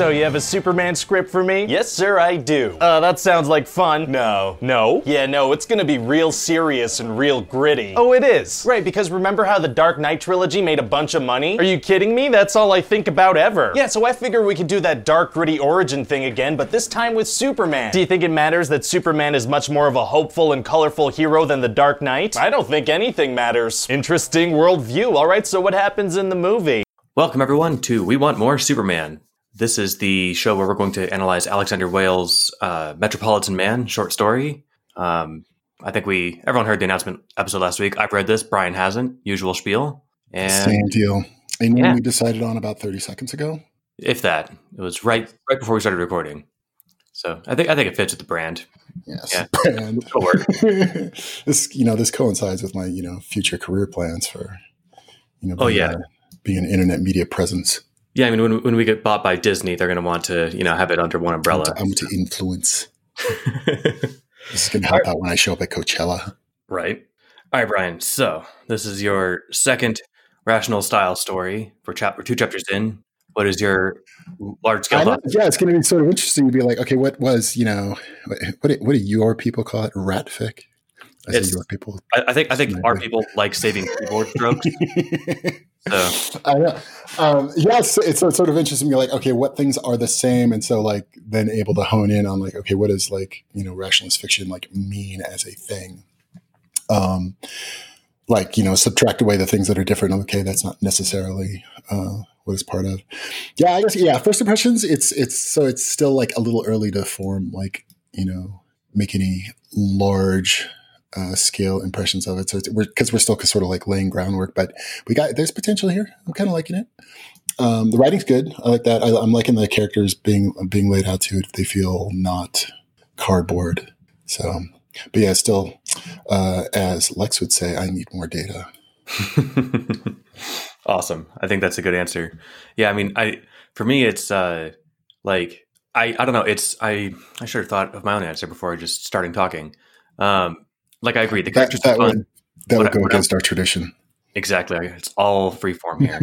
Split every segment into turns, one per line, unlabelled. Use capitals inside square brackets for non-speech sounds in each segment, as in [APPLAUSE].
So, you have a Superman script for me?
Yes, sir, I do.
Uh, that sounds like fun.
no.
No?
Yeah, no, it's gonna be real serious and real gritty.
Oh, it is.
right, because remember how the Dark Knight trilogy made a bunch of money?
Are you kidding me? That's all I think about ever.
Yeah, so I figure we could do that dark, gritty origin thing again, but this time with Superman.
Do you think it matters that Superman is much more of a hopeful and colorful hero than the Dark Knight?
I don't think anything matters.
Interesting worldview. All right, so what happens in the movie?
Welcome, everyone, to We Want More Superman. This is the show where we're going to analyze Alexander Wales' uh, Metropolitan Man short story. Um, I think we everyone heard the announcement episode last week. I've read this. Brian hasn't. Usual spiel. And
Same deal. And
Yeah.
we decided on about 30 seconds ago.
if that, it was right right before we started recording. So I think I think it fits with the brand.
Yes.
Yeah.
And [LAUGHS]
It'll work. [LAUGHS]
this, you know, this coincides with my, you know, future career plans for, you know,
Oh, yeah.
a- being an internet media presence.
Yeah, I mean, when when we get bought by Disney, they're going to want to you know have it under one
I'm
umbrella.
to, I'm to influence. [LAUGHS] This is going to help out when I show up at Coachella.
Right. All right, Brian. So this is your second rational style story for chapter two chapters in. What is your large scale
know, yeah, it's going to be sort of interesting to be like, okay, what was, you know, what, what, do, what do your people call it? Ratfic? I
It's-
your people.
I, I think I think our people like saving keyboard [LAUGHS] strokes. So
I know. Um, yes, it's sort of interesting to be like, okay, what things are the same? And so, like, then able to hone in on, like, okay, what does, like, you know, rationalist fiction, like, mean as a thing? Um, like, you know, subtract away the things that are different. Okay, that's not necessarily uh, what is part of. Yeah, I guess, yeah, first impressions, it's, it's, so it's still, like, a little early to form, like, you know, make any large uh, scale impressions of it. So we're, cause we're still sort of like laying groundwork, but we got, there's potential here. I'm kind of liking it. Um, the writing's good. I like that. I, I'm liking the characters being, being laid out to it. They feel not cardboard. So, but yeah, still, uh, as Lex would say, I need more data. [LAUGHS]
awesome. I think that's a good answer. Yeah, I mean, I for me, it's uh like I I don't know. It's I I should have thought of my own answer before I just starting talking. Um, like I agree, the characters
that
fun.
would, that would go
I-
against our tradition.
Exactly. It's all free form here.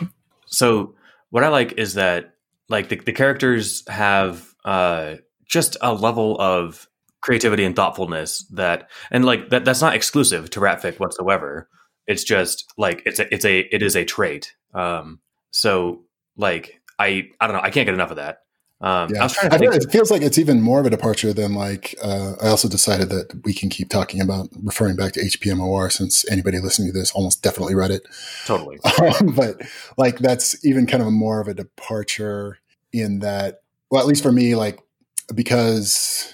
[LAUGHS] so what I like is that like the, the characters have uh just a level of creativity and thoughtfulness that and like that that's not exclusive to Ratfic whatsoever. It's just like it's a it's a it is a trait. Um so like I I don't know, I can't get enough of that. Um
Yeah,
I was trying to
feel
think
it feels like it's even more of a departure than like. Uh, I also decided that we can keep talking about referring back to HPMOR since anybody listening to this almost definitely read it.
totally. [LAUGHS]
Um, but like that's even kind of a more of a departure in that. Well, at least for me, like because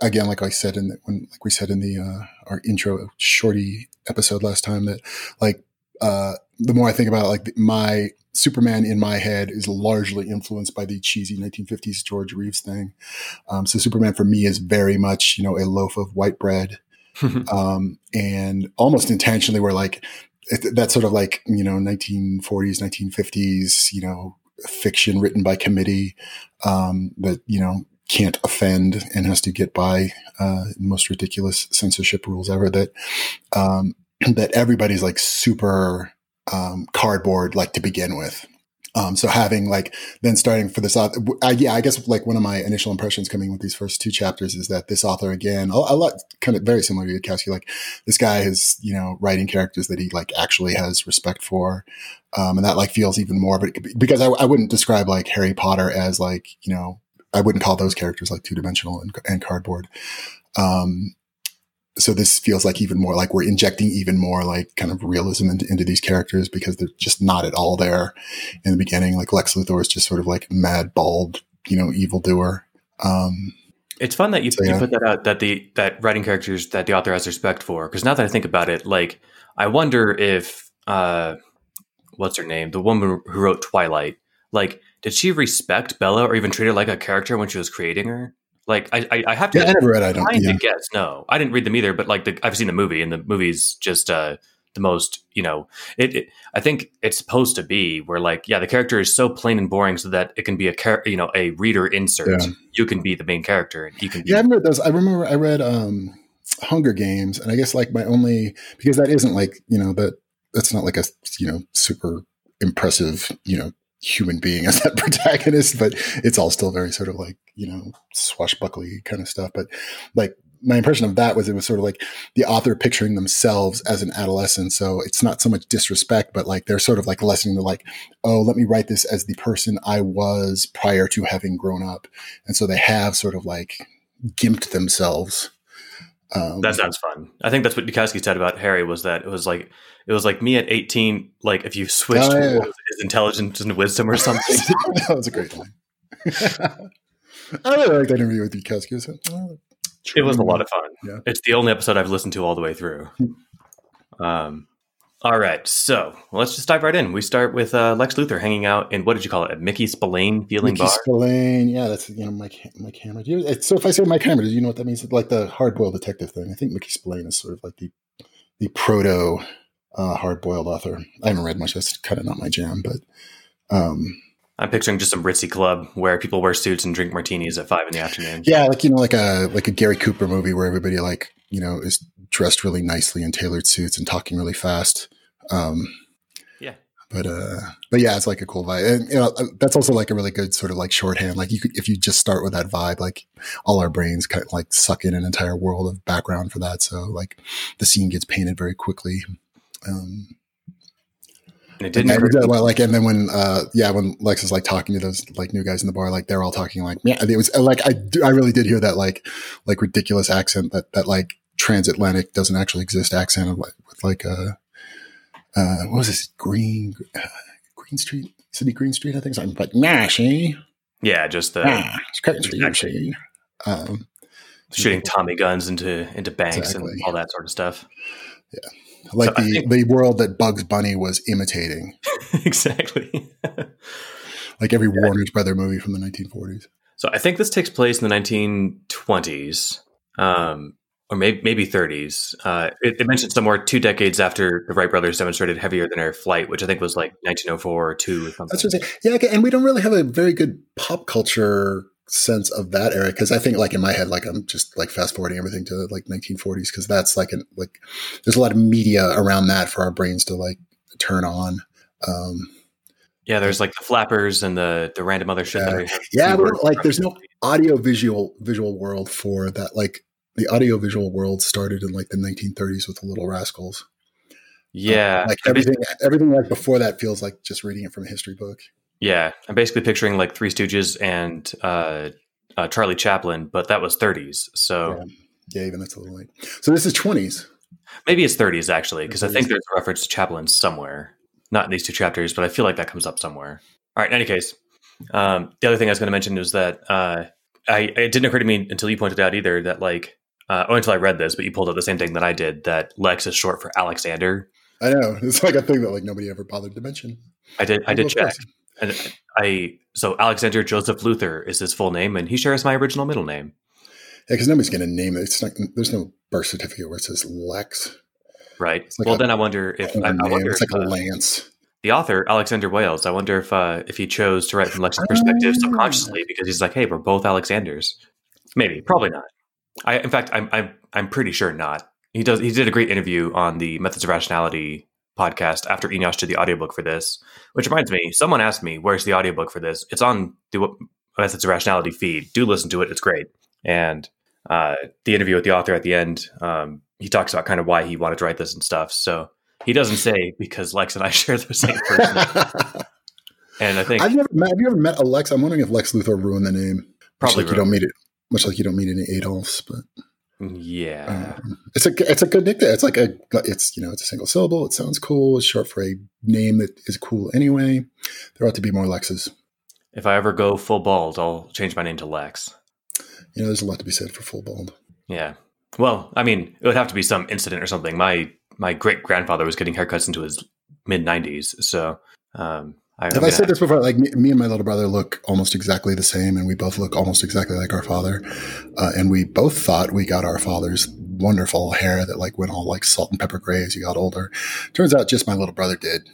again, like I said in the, when like we said in the uh, our intro shorty episode last time that like uh, the more I think about it, like my Superman in my head is largely influenced by the cheesy 1950s George Reeves thing. Um, so Superman for me is very much, you know, a loaf of white bread. [LAUGHS] Um, and almost intentionally we're like, it, that's sort of like, you know, 1940s, 1950s, you know, fiction written by committee, um, that, you know, can't offend and has to get by, uh, most ridiculous censorship rules ever that, um, that everybody's like super, um, cardboard like to begin with. Um, so having like then starting for this author, I, yeah, I guess like one of my initial impressions coming with these first two chapters is that this author again, a, a lot kind of very similar to Yudkowsky, like this guy is you know writing characters that he like actually has respect for, um, and that like feels even more. But because I, I wouldn't describe like Harry Potter as like you know I wouldn't call those characters like two dimensional and, and cardboard. Um, so this feels like even more like we're injecting even more like kind of realism into, into these characters because they're just not at all there in the beginning. Like Lex Luthor is just sort of like mad, bald, you know, evildoer. Um,
It's fun that you,
So,
you
yeah.
put that out that the that writing characters that the author has respect for. Because now that I think about it, like I wonder if uh, what's her name, the woman who wrote Twilight, like did she respect Bella or even treat her like a character when she was creating her? Like I I, I have to
yeah, I never read. I don't. Yeah.
to guess. No, I didn't read them either. But like the, I've seen the movie, and the movie's just uh, the most. You know, it, it. I think it's supposed to be where like yeah, the character is so plain and boring, so that it can be a char- you know a reader insert.
Yeah.
You can be the main character, and you can be
Yeah, I read those. I remember I read um, Hunger Games, and I guess like my only because that isn't like you know that that's not like a you know super impressive you know human being as that [LAUGHS] protagonist, but it's all still very sort of like, you know, swashbuckly kind of stuff. But like my impression of that was it was sort of like the author picturing themselves as an adolescent. So it's not so much disrespect, but like they're sort of like lessening the like, oh, let me write this as the person I was prior to having grown up. And so they have sort of like gimped themselves.
Um, that sounds fun. I think that's what Yudkowsky said about Harry was that it was like it was like me at eighteen. Like if you [LAUGHS] switched oh, yeah. his intelligence and wisdom or something. [LAUGHS]
that was a great line. [LAUGHS] I really liked that interview with Yudkowsky. So, oh,
it was a lot of fun. Yeah. It's the only episode I've listened to all the way through. Hmm. um, all right, so let's just dive right in. We start with uh, Lex Luthor hanging out in what did you call it? A Mickey Spillane feeling
Mickey
bar.
Spillane, yeah, that's you know Mike Mike Hammer. Do you, so if I say Mike Hammer, do you know what that means? It's like the hard boiled detective thing. I think Mickey Spillane is sort of like the the proto uh, hard boiled author. I haven't read much. That's kind of not my jam, but um,
I'm picturing just some ritzy club where people wear suits and drink martinis at five in the afternoon.
Yeah, like you know, like a like a Gary Cooper movie where everybody like you know is dressed really nicely in tailored suits and talking really fast. Um,
yeah,
but uh, but yeah, it's like a cool vibe, and you know uh, that's also like a really good sort of like shorthand. Like you could if you just start with that vibe, like all our brains kind of like suck in an entire world of background for that. So like the scene gets painted very quickly. Um,
and it didn't. And,
well, like, and then when, uh, yeah, when Lex is like talking to those like new guys in the bar, like they're all talking like, yeah, it was like I, do, I really did hear that like, like ridiculous accent that that like transatlantic doesn't actually exist accent with like uh, uh, what was this Green uh, Green Street City Green Street I think something like nah, she.
Yeah, just the
nah, Street,
um, shooting Tommy guns into into banks exactly. and all that sort of stuff.
Yeah like so the, think, the world that Bugs Bunny was imitating. [LAUGHS]
exactly. [LAUGHS]
like every yeah. Warner's Brother movie from the 1940s.
So I think this takes place in the 1920s, um, or maybe maybe 30s. Uh, it, it, mentioned somewhere two decades after the Wright brothers demonstrated heavier than air flight, which I think was like 1904 or two. Or something.
That's what I'm saying. Yeah, and we don't really have a very good pop culture sense of that era because I think like in my head like I'm just like fast forwarding everything to like 1940s because that's like an like there's a lot of media around that for our brains to like turn on. Um,
yeah, there's like the flappers and the the random other shit.
Yeah, yeah [LAUGHS] like there's no audio visual visual world for that. Like the audio visual world started in like the 1930s with the Little Rascals.
Yeah,
like everything everything like before that feels like just reading it from a history book.
Yeah, I'm basically picturing like Three Stooges and uh, uh, Charlie Chaplin, but that was 30s. So
yeah. yeah, even that's a little late. So this is 20s.
Maybe it's 30s actually, because I think there's a reference to Chaplin somewhere. Not in these two chapters, but I feel like that comes up somewhere. All right. In any case, um, the other thing I was going to mention is that uh, I it didn't occur to me until you pointed out either that like uh, or until I read this, but you pulled up the same thing that I did that Lex is short for Alexander.
I know [LAUGHS] it's like a thing that like nobody ever bothered to mention.
I did. I did check. And I so Alexander Joseph Luthor is his full name, and he shares my original middle name.
Yeah, because nobody's going to name it. It's not, there's no birth certificate where it says Lex.
Right. Like well, then I wonder if I, I wonder
it's
if,
like a uh, Lance.
The author Alexander Wales. I wonder if uh, if he chose to write from Lex's perspective ah. subconsciously because he's like, hey, we're both Alexanders. Maybe, probably not. I, in fact, I'm I'm I'm pretty sure not. He does. He did a great interview on the Methods of Rationality podcast after Eneasz did the audiobook for this. Which reminds me, someone asked me, "Where's the audiobook for this?" It's on the Methods of Rationality feed. Do listen to it; it's great. And uh, the interview with the author at the end, um, he talks about kind of why he wanted to write this and stuff. So he doesn't say because Lex and I [LAUGHS] share the same person. [LAUGHS] and I think
I've never met, have you ever met Lex? I'm wondering if Lex Luthor ruined the name.
Probably
much like you don't meet it, much like you don't meet any Adolfs, but
yeah,
um, it's a it's a good nickname. It's like a it's you know it's a single syllable. It sounds cool. It's short for a name that is cool anyway. There ought to be more Lexes.
If I ever go full bald, I'll change my name to Lex.
You know, there's a lot to be said for full bald.
Yeah. Well, I mean, it would have to be some incident or something. My my great grandfather was getting haircuts into his mid 90s, so um,
I, Have I said this before? Like me, me, and my little brother look almost exactly the same, and we both look almost exactly like our father. Uh, and we both thought we got our father's wonderful hair that like went all like salt and pepper gray as he got older. Turns out, just my little brother did.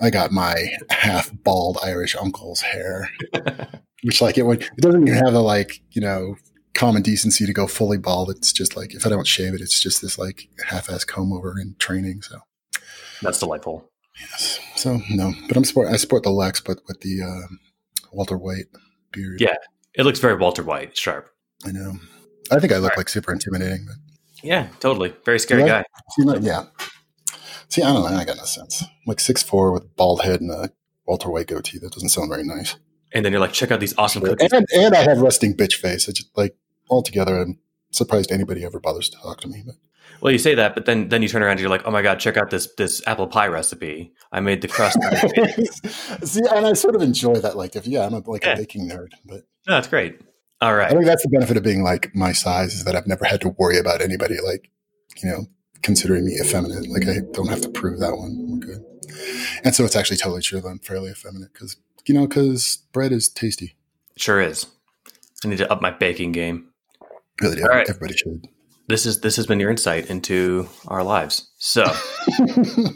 I got my half bald Irish uncle's hair, [LAUGHS] which like it would. It doesn't even have the like you know common decency to go fully bald. It's just like if I don't shave it, it's just this like half-ass comb over in training. So
that's delightful.
Yes. So no, but I'm sport. I support the Lex, but with the uh, Walter White beard.
Yeah. It looks very Walter White, sharp.
I know. I think I look like super intimidating, but
Yeah, totally. Very scary
Yeah.
guy.
see, like, yeah. See, I don't know. I got no sense. I'm like six four with bald head and a Walter White goatee. That doesn't sound very nice.
And then you're like, check out these awesome cookies.
And and I have resting bitch face. I just like altogether. I'm surprised anybody ever bothers to talk to me. But
Well, you say that, but then then you turn around and you're like, oh my god, check out this this apple pie recipe. I made the crust. [LAUGHS]
see, and I sort of enjoy that. Like, if yeah, I'm a, like
Yeah.
a baking nerd, but
no, that's great. All right, I
think that's the benefit of being like my size is that I've never had to worry about anybody like, you know, considering me effeminate. Like I don't have to prove that one. We're good. And so it's actually totally true that I'm fairly effeminate because, you know, because bread is tasty.
Sure is. I need to up my baking game.
Really do.
All right.
Everybody should.
This is this has been your insight into our lives. So, [LAUGHS]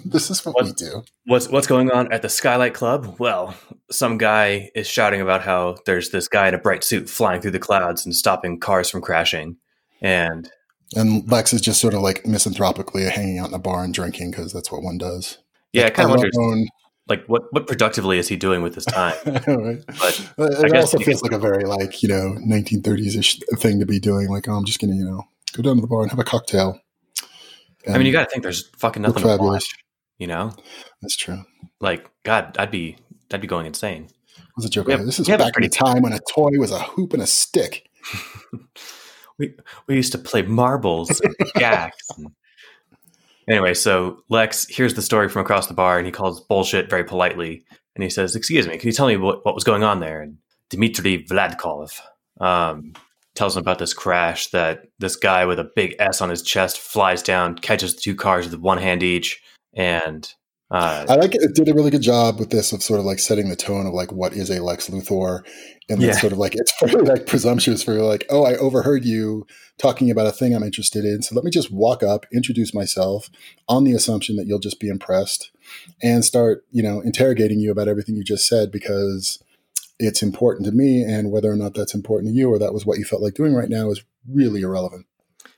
this is what,
What-
we do.
what's what's going on at the Skylight Club? Well, some guy is shouting about how there's this guy in a bright suit flying through the clouds and stopping cars from crashing. And
And Lex is just sort of like misanthropically hanging out in a bar and drinking because that's what one does.
yeah, I kind of wonder like what what productively is he doing with his time? [LAUGHS]
Right.
But
Uh, it also feels like a very like you know 1930s ish thing to be doing. Like, oh, I'm just gonna you know go down to the bar and have a cocktail.
I mean, you got to think there's fucking nothing to
fabulous.
watch. You know,
That's true.
like God, I'd be I'd be going insane.
Was a joke.
Have-
this is
we have a
back in the time when a toy was a hoop and a stick. [LAUGHS]
We we used to play marbles, and [LAUGHS] jacks. and- Anyway, so Lex hears the story from across the bar, and he calls bullshit very politely, and he says, "Excuse me, can you tell me what, what was going on there?" And Dmitry Vladkov um, tells him about this crash that this guy with a big S on his chest flies down, catches the two cars with one hand each, and uh,
I like it. It did a really good job with this of sort of like setting the tone of like what is a Lex Luthor, and then
Yeah.
sort of like it's [LAUGHS] very like presumptuous for you, like, oh, I overheard you talking about a thing I'm interested in, so let me just walk up, introduce myself on the assumption that you'll just be impressed, and start you know interrogating you about everything you just said because it's important to me, and whether or not that's important to you or that was what you felt like doing right now is really irrelevant.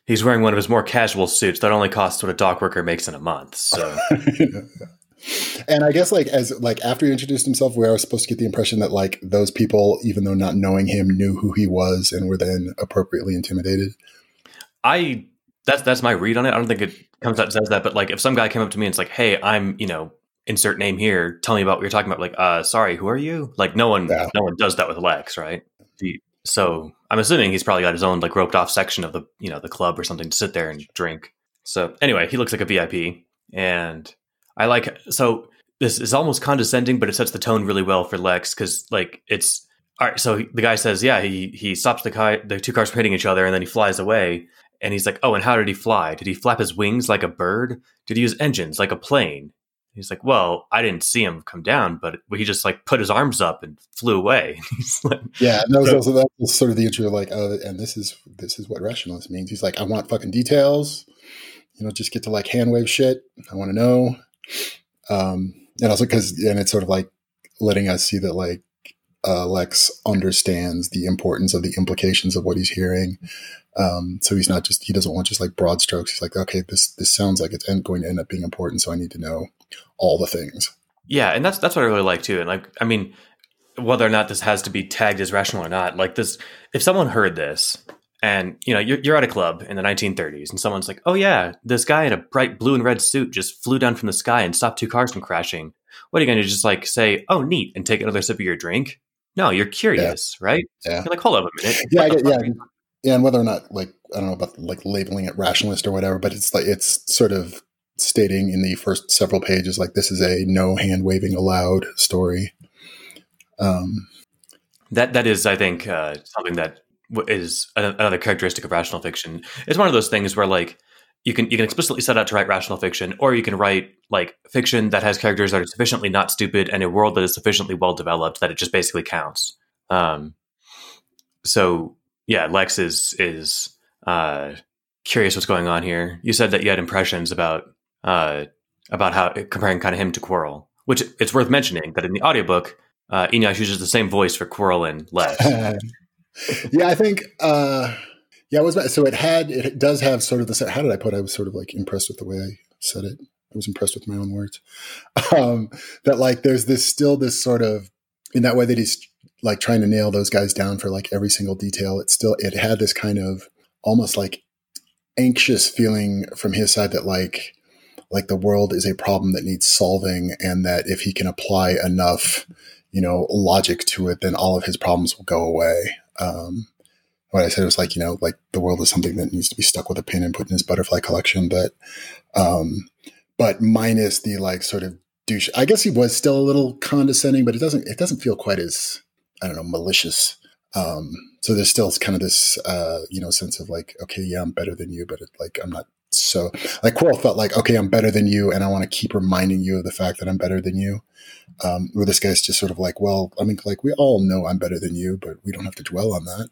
he's wearing one of his more casual suits that only costs what a dock worker makes in a month. So [LAUGHS]
and I guess like as like after he introduced himself, we are supposed to get the impression that like those people, even though not knowing him, knew who he was and were then appropriately intimidated.
I that's that's my read on it. I don't think it comes out and says that, but like if some guy came up to me and it's like, "Hey, I'm you know insert name here. Tell me about what you're talking about." Like, uh, sorry, who are you? Like, no one
Yeah.
no one does that with Lex, right? So I'm assuming he's probably got his own like roped off section of the you know the club or something to sit there and drink. So anyway, he looks like a VIP, and I like so this is almost condescending, but it sets the tone really well for Lex because like it's all right. So the guy says, yeah, he he stops the car, the two cars from hitting each other, and then he flies away. And he's like, oh, and how did he fly? Did he flap his wings like a bird? Did he use engines like a plane? He's like, well, I didn't see him come down, but he just like put his arms up and flew away. [LAUGHS] he's like,
Yeah, and that was also that was sort of the intro, like, oh, and this is this is what rationalist means. He's like, I want fucking details. You know, just get to like hand wave shit. I want to know. Um, and also because and it's sort of like letting us see that like uh, Lex understands the importance of the implications of what he's hearing. Um, so he's not just he doesn't want just like broad strokes. He's like, okay, this this sounds like it's going to end up being important, so I need to know all the things.
Yeah, and that's that's what I really like too. And like, I mean, whether or not this has to be tagged as rational or not, like this, if someone heard this and you know you're, you're at a club in the 1930s and someone's like, oh yeah, this guy in a bright blue and red suit just flew down from the sky and stopped two cars from crashing. What are you going to just like say? Oh, neat, and take another sip of your drink? No, you're curious, right?
Yeah.
You're like, hold up a minute.
Yeah, I get, yeah, yeah, and whether or not like I don't know about like labeling it rationalist or whatever, but it's like it's sort of stating in the first several pages like this is a no hand waving allowed story. Um,
That that is, I think, uh, something that is another characteristic of rational fiction. It's one of those things where like you can you can explicitly set out to write rational fiction, or you can write like fiction that has characters that are sufficiently not stupid and a world that is sufficiently well developed that it just basically counts. Um, so yeah, Lex is is uh, curious what's going on here. You said that you had impressions about uh, about how comparing kind of him to Quirrell, which it's worth mentioning that in the audiobook, uh, Eneasz uses the same voice for Quirrell and Lex. [LAUGHS]
yeah, I think uh, yeah, it was so it had it does have sort of the how did I put? it? I was sort of like impressed with the way I said it. I was impressed with my own words. [LAUGHS] Um, that like there's this still this sort of in that way that he's like trying to nail those guys down for like every single detail. It still it had this kind of almost like anxious feeling from his side that like like the world is a problem that needs solving and that if he can apply enough you know logic to it then all of his problems will go away um, what i said was like you know like the world is something that needs to be stuck with a pin and put in his butterfly collection but um but minus the like sort of douche i guess he was still a little condescending but it doesn't it doesn't feel quite as i don't know malicious um so there's still kind of this uh you know sense of like okay yeah i'm better than you but it, like i'm not so like Quirrell felt like, okay, I'm better than you, and I want to keep reminding you of the fact that I'm better than you. Um, where this guy's just sort of like, well, I mean, like we all know I'm better than you, but we don't have to dwell on that.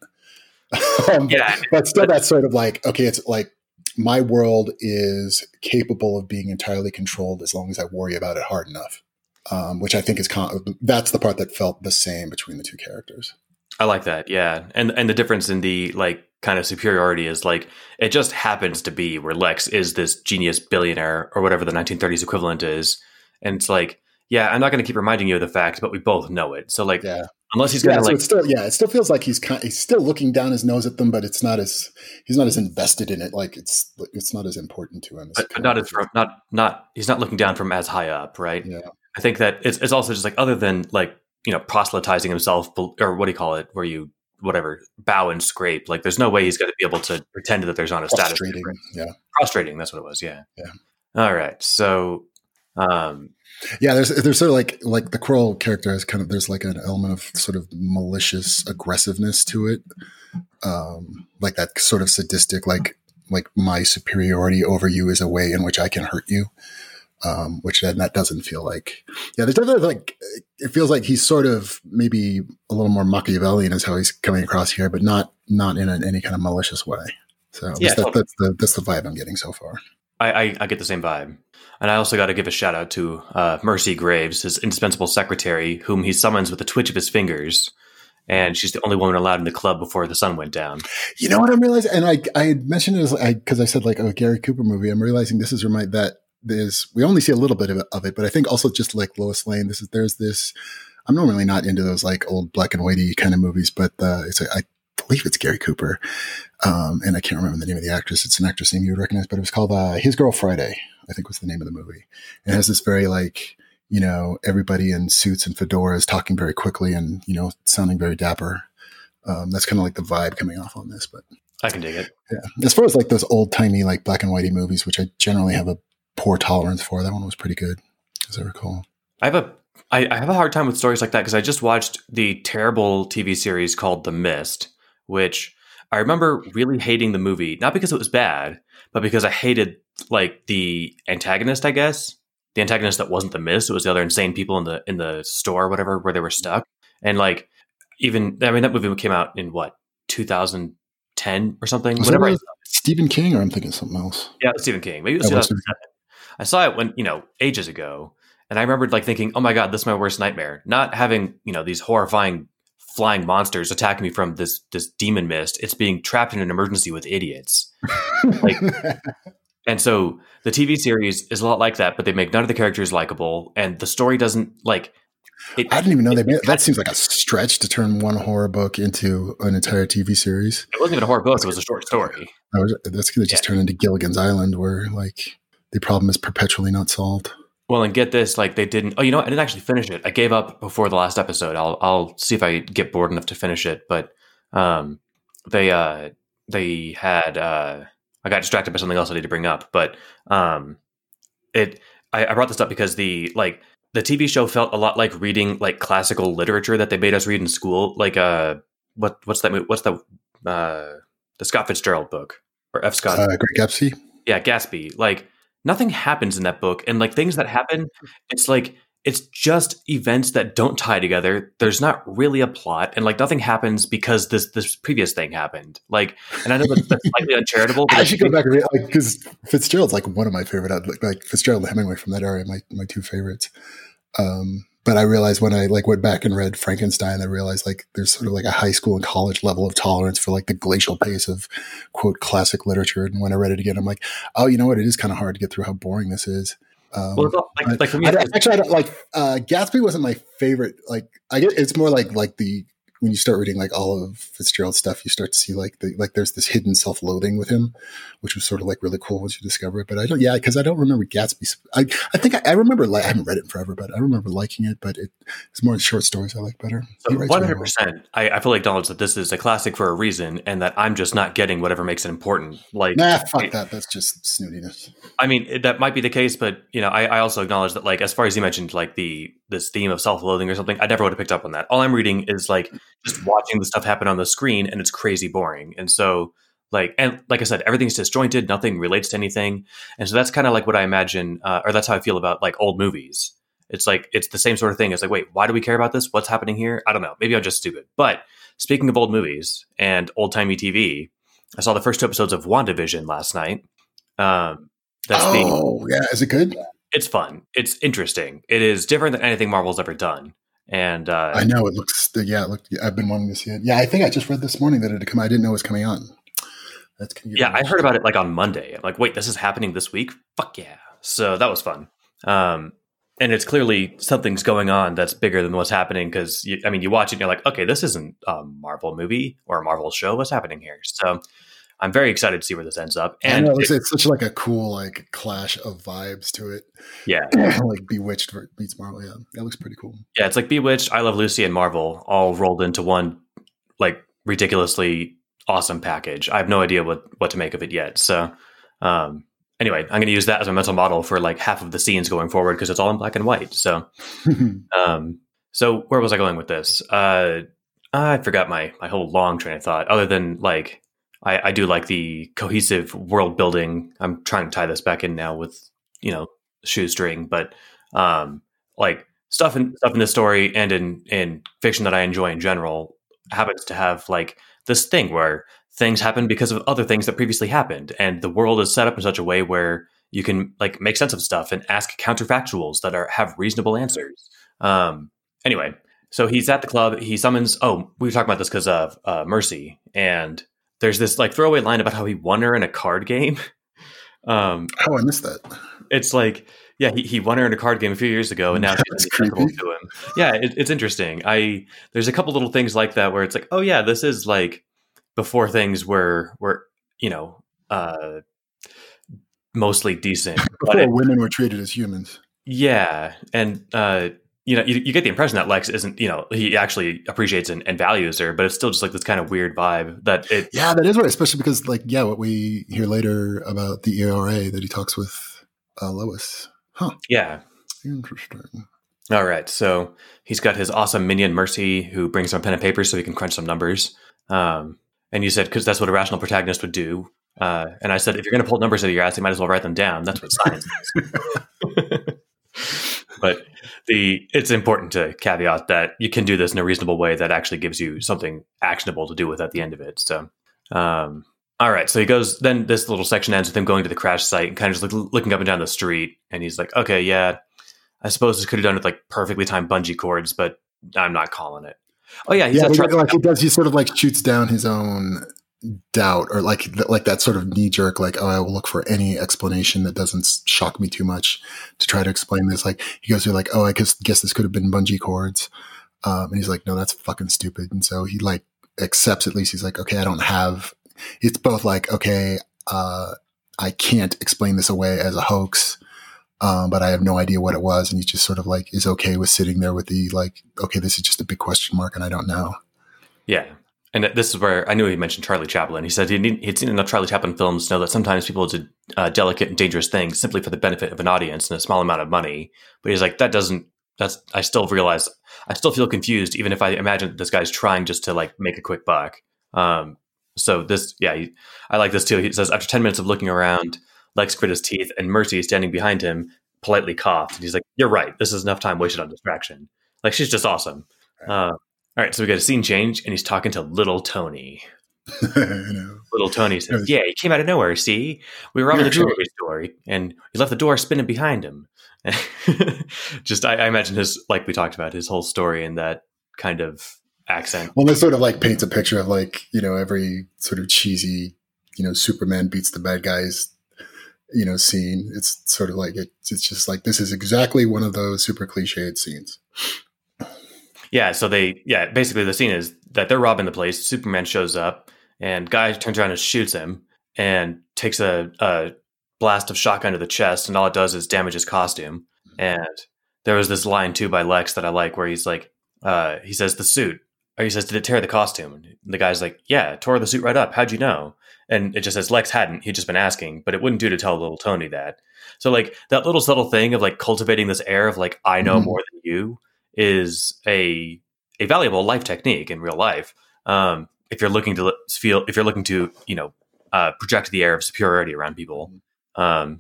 [LAUGHS] um, yeah, but, but still, that's sort of like, okay, it's like my world is capable of being entirely controlled as long as I worry about it hard enough. Um, which I think is con- that's the part that felt the same between the two characters.
I like that, yeah, and and the difference in the like kind of superiority is like it just happens to be where Lex is this genius billionaire or whatever the 1930s equivalent is, and it's like, yeah, I'm not going to keep reminding you of the fact, but we both know it. So like,
yeah.
Unless he's
yeah,
to
so
like,
still yeah, it still feels like he's kind, he's still looking down his nose at them, but it's not as he's not as invested in it. Like it's it's not as important to him.
But, but not as from not not he's not looking down from as high up, right?
Yeah.
I think that it's it's also just like other than like you know proselytizing himself or what do you call it, where you whatever bow and scrape. Like, there's no way he's going to be able to pretend that there's not a status.
Frustrating, yeah.
Prostrating. That's what it was. Yeah.
Yeah.
All right. So, um,
yeah, there's there's sort of like like the Quirrell character is kind of there's like an element of sort of malicious aggressiveness to it, um, like that sort of sadistic like like my superiority over you is a way in which I can hurt you, um, which then that doesn't feel like yeah. There's definitely like it feels like he's sort of maybe a little more Machiavellian is how he's coming across here, but not not in an, any kind of malicious way. So
Yeah,
that, that's the that's the vibe I'm getting so far.
I, I, I get the same vibe. And I also got to give a shout out to uh, Mercy Graves, his indispensable secretary, whom he summons with a twitch of his fingers. And she's the only woman allowed in the club before the sun went down.
You know what I'm realizing, and I I had mentioned it as I because I said like a Gary Cooper movie. I'm realizing this is remind that there's we only see a little bit of it, of it, but I think also just like Lois Lane. This is there's this. I'm normally not into those like old black and whitey kind of movies, but uh, it's I believe it's Gary Cooper, um, and I can't remember the name of the actress. It's an actress name you would recognize, but it was called uh, His Girl Friday. I think was the name of the movie. It has this very like you know everybody in suits and fedoras talking very quickly and you know sounding very dapper. Um, that's kind of like the vibe coming off on this, but
I can dig it.
yeah. As far as like those old timey like black and whitey movies, which I generally have a poor tolerance for, that one was pretty good, as I recall.
I have a I, I have a hard time with stories like that because I just watched the terrible TV series called The Mist, which I remember really hating the movie, not because it was bad, but because I hated like the antagonist, I guess. The antagonist that wasn't the mist, it was the other insane people in the in the store or whatever where they were stuck. And like even I mean that movie came out in what, 2010 or something?
Was
Whenever
that
I,
Stephen King, or I'm thinking something else.
yeah, Stephen King. Maybe it was 2007. I saw it when, you know, ages ago. And I remembered like thinking, oh my God, this is my worst nightmare. Not having, you know, these horrifying flying monsters attacking me from this this demon mist. It's being trapped in an emergency with idiots. Like- [LAUGHS] And so the TV series is a lot like that, but they make none of the characters likable, and the story doesn't like. It,
I didn't even know they made that. Seems like a [LAUGHS] stretch to turn one horror book into an entire TV series.
it wasn't even a horror book; it was a short story.
Was- That's going to just turn into Gilligan's Island, where like the problem is perpetually not solved.
Well, and get this, like they didn't. Oh, you know, what? I didn't actually finish it. I gave up before the last episode. I'll I'll see if I get bored enough to finish it. But um, they uh they had uh I got distracted by something else I need to bring up. But um, it I, I brought this up because the like the TV show felt a lot like reading like classical literature that they made us read in school. Like uh, what what's that? What's the uh the Scott Fitzgerald book or F. Scott?
Uh, Great Gatsby.
yeah gatsby like nothing happens in that book and like things that happen it's like it's just events that don't tie together there's not really a plot and like nothing happens because this this previous thing happened like and i know that's, that's slightly uncharitable but
I should go back and read like because Fitzgerald's like one of my favorite. Like, like Fitzgerald Hemingway from that era, my my two favorites. Um, but I realized when I like went back and read Frankenstein, I realized like there's sort of like a high school and college level of tolerance for like the glacial pace of quote classic literature. And when I read it again, I'm like, oh, you know what? It is kind of hard to get through how boring this is. Um,
Well, all- like, like for me,
I, don't- actually, I don't like uh, Gatsby. wasn't my favorite. Like, I get it's more like like the when you start reading like all of Fitzgerald's stuff, you start to see like the like there's this hidden self loathing with him, which was sort of like really cool once you discover it. But I don't, yeah, because I don't remember Gatsby. I I think I, I remember like I haven't read it in forever, but I remember liking it. But it, it's more in short stories I like better.
One hundred percent. I I fully acknowledge that this is a classic for a reason, and that I'm just not getting whatever makes it important. Like,
Nah, fuck that. That's just snootiness.
I mean, it, that might be the case, but you know, I, I also acknowledge that, like, as far as you mentioned, like the this theme of self-loathing or something, I never would have picked up on that. All I'm reading is like just watching the stuff happen on the screen, and it's crazy boring. And so, like, and like I said, everything's disjointed, nothing relates to anything, and so that's kind of like what I imagine, uh, or that's how I feel about like old movies. It's like it's the same sort of thing. It's like, wait, why do we care about this? What's happening here? I don't know. Maybe I'm just stupid. But speaking of old movies and old timey TV, I saw the first two episodes of WandaVision last night. Um, that's the
oh, yeah. Is it good?
It's fun. It's interesting. It is different than anything Marvel's ever done. And uh,
I know it looks. Yeah, it looked. I've been wanting to see it. Yeah, I think I just read this morning that it had come. I didn't know it was coming on. That's
yeah, I heard about it like on Monday. I'm like, wait, this is happening this week? Fuck yeah! So that was fun. Um, and it's clearly something's going on that's bigger than what's happening because I mean, you watch it and you're like, okay, this isn't a Marvel movie or a Marvel show. What's happening here? So I'm very excited to see where this ends up.
And know, it's,
it-
it's such like a cool like clash of vibes to it.
yeah, [CLEARS THROAT]
like Bewitched meets Marvel. Yeah, that looks pretty cool.
Yeah, it's like Bewitched, I Love Lucy, and Marvel all rolled into one like ridiculously awesome package. I have no idea what what to make of it yet. So um anyway, I'm going to use that as a mental model for like half of the scenes going forward because it's all in black and white. So [LAUGHS] um so where was I going with this? Uh I forgot my my whole long train of thought other than like I, I do like the cohesive world building. I'm trying to tie this back in now with, you know, shoestring, but um like stuff in stuff in this story and in in fiction that I enjoy in general happens to have like this thing where things happen because of other things that previously happened. And the world is set up in such a way where you can like make sense of stuff and ask counterfactuals that are have reasonable answers. Um anyway so he's at the club. He summons oh we were talking about this because of uh, mercy. And there's this like throwaway line about how he won her in a card game [LAUGHS] um
oh, I missed that.
it's like yeah he, he won her in a card game a few years ago and now she's acceptable to him yeah it, it's interesting i there's a couple little things like that where it's like oh yeah this is like before things were were you know uh mostly decent [LAUGHS] but
Before
it,
women were treated as humans.
yeah and uh you know, you, you get the impression that Lex isn't, you know, he actually appreciates and, and values her, but it's still just like this kind of weird vibe that it,
Yeah, that is right. Especially because, like, yeah, what we hear later about the ERA that he talks with uh, Lois. Huh.
yeah,
Interesting.
All right. So he's got his awesome minion Mercy who brings him a pen and paper so he can crunch some numbers. Um, and you said, because that's what a rational protagonist would do. Uh, and I said, if you're going to pull numbers out of your ass, you might as well write them down. That's what science is. [LAUGHS] but the it's important to caveat that you can do this in a reasonable way that actually gives you something actionable to do with at the end of it. So, um, all right. So he goes. Then this little section ends with him going to the crash site and kind of just look, looking up and down the street. And he's like, okay, yeah, I suppose this could have done with like perfectly timed bungee cords, but I'm not calling it. Oh yeah, he's
yeah, like he does. He sort of like shoots down his own doubt, or like like that sort of knee jerk. Like, oh, I will look for any explanation that doesn't shock me too much to try to explain this. Like he goes through like, oh, I guess guess this could have been bungee cords, um, and he's like, no, that's fucking stupid. And so he like accepts at least. He's like, okay, I don't have. It's both like, okay, uh, I can't explain this away as a hoax. Um, but I have no idea what it was, and he just sort of like is okay with sitting there with the like, okay, this is just a big question mark, and I don't know.
Yeah. And this is where I knew he mentioned Charlie Chaplin. He said he'd, he'd seen enough Charlie Chaplin films to know that sometimes people do uh, delicate and dangerous things simply for the benefit of an audience and a small amount of money. But he's like, that doesn't, that's, I still realize, I still feel confused, even if I imagine that this guy's trying just to like make a quick buck. Um, so this, yeah, he, I like this too. He says, after 10 minutes of looking around, Lex grit his teeth and Mercy, standing behind him, politely coughed. And he's like, you're right. This is enough time wasted on distraction. Like, she's just awesome. Uh, all right, so we got a scene change, and he's talking to little Tony. [LAUGHS]
know.
Little Tony says, "Yeah, he came out of nowhere. See, we were robbing the jewelry store, and he left the door spinning behind him." [LAUGHS] Just, I, I imagine his, like we talked about, his whole story in that kind of accent.
Well, this sort of like paints a picture of like you know every sort of cheesy, you know, Superman beats the bad guys you know scene. It's sort of like it, it's just like this is exactly one of those super cliched scenes.
Yeah, so they yeah, basically the scene is that they're robbing the place. Superman shows up and guy turns around and shoots him and takes a, a blast of shotgun to the chest and all it does is damage his costume. And there was this line too by Lex that I like where he's like uh, he says the suit or he says did it tear the costume? And the guy's like, "Yeah, tore the suit right up. How'd you know?" And it just says Lex hadn't. He'd just been asking, but it wouldn't do to tell little Tony that. So like that little subtle thing of like cultivating this air of like I know
Mhm.
more than you is a a valuable life technique in real life. Um, if you're looking to feel, if you're looking to you know uh, project the air of superiority around people. Um,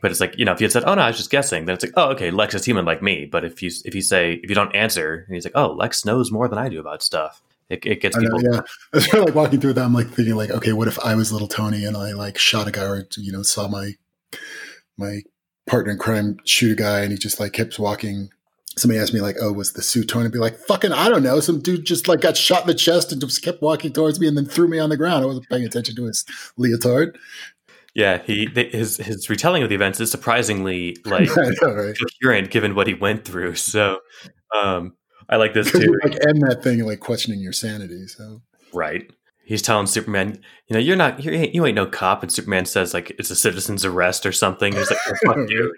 but it's like you know if you had said, "Oh no, I was just guessing," then it's like, "Oh, okay, Lex is human like me." But if you if you say if you don't answer, and he's like, "Oh, Lex knows more than I do about stuff," it, it gets
I know,
people.
yeah. [LAUGHS] I was like walking through that. I'm like thinking, like, okay, what if I was little Tony and I like shot a guy or you know saw my my partner in crime shoot a guy and he just like kept walking. Somebody asked me like, "Oh, was the suit torn?" I'd be like, "Fucking, I don't know." Some dude just like got shot in the chest and just kept walking towards me and then threw me on the ground. I wasn't paying attention to his leotard.
Yeah, he his his retelling of the events is surprisingly like [LAUGHS]
know, right?
coherent given what he went through. So, um, I like this [LAUGHS] too.
like end that thing like questioning your sanity. So
Right. He's telling Superman, you know, you're not, you ain't, you ain't no cop. And Superman says, like, it's a citizen's arrest or something. He's like, oh, fuck [LAUGHS] you.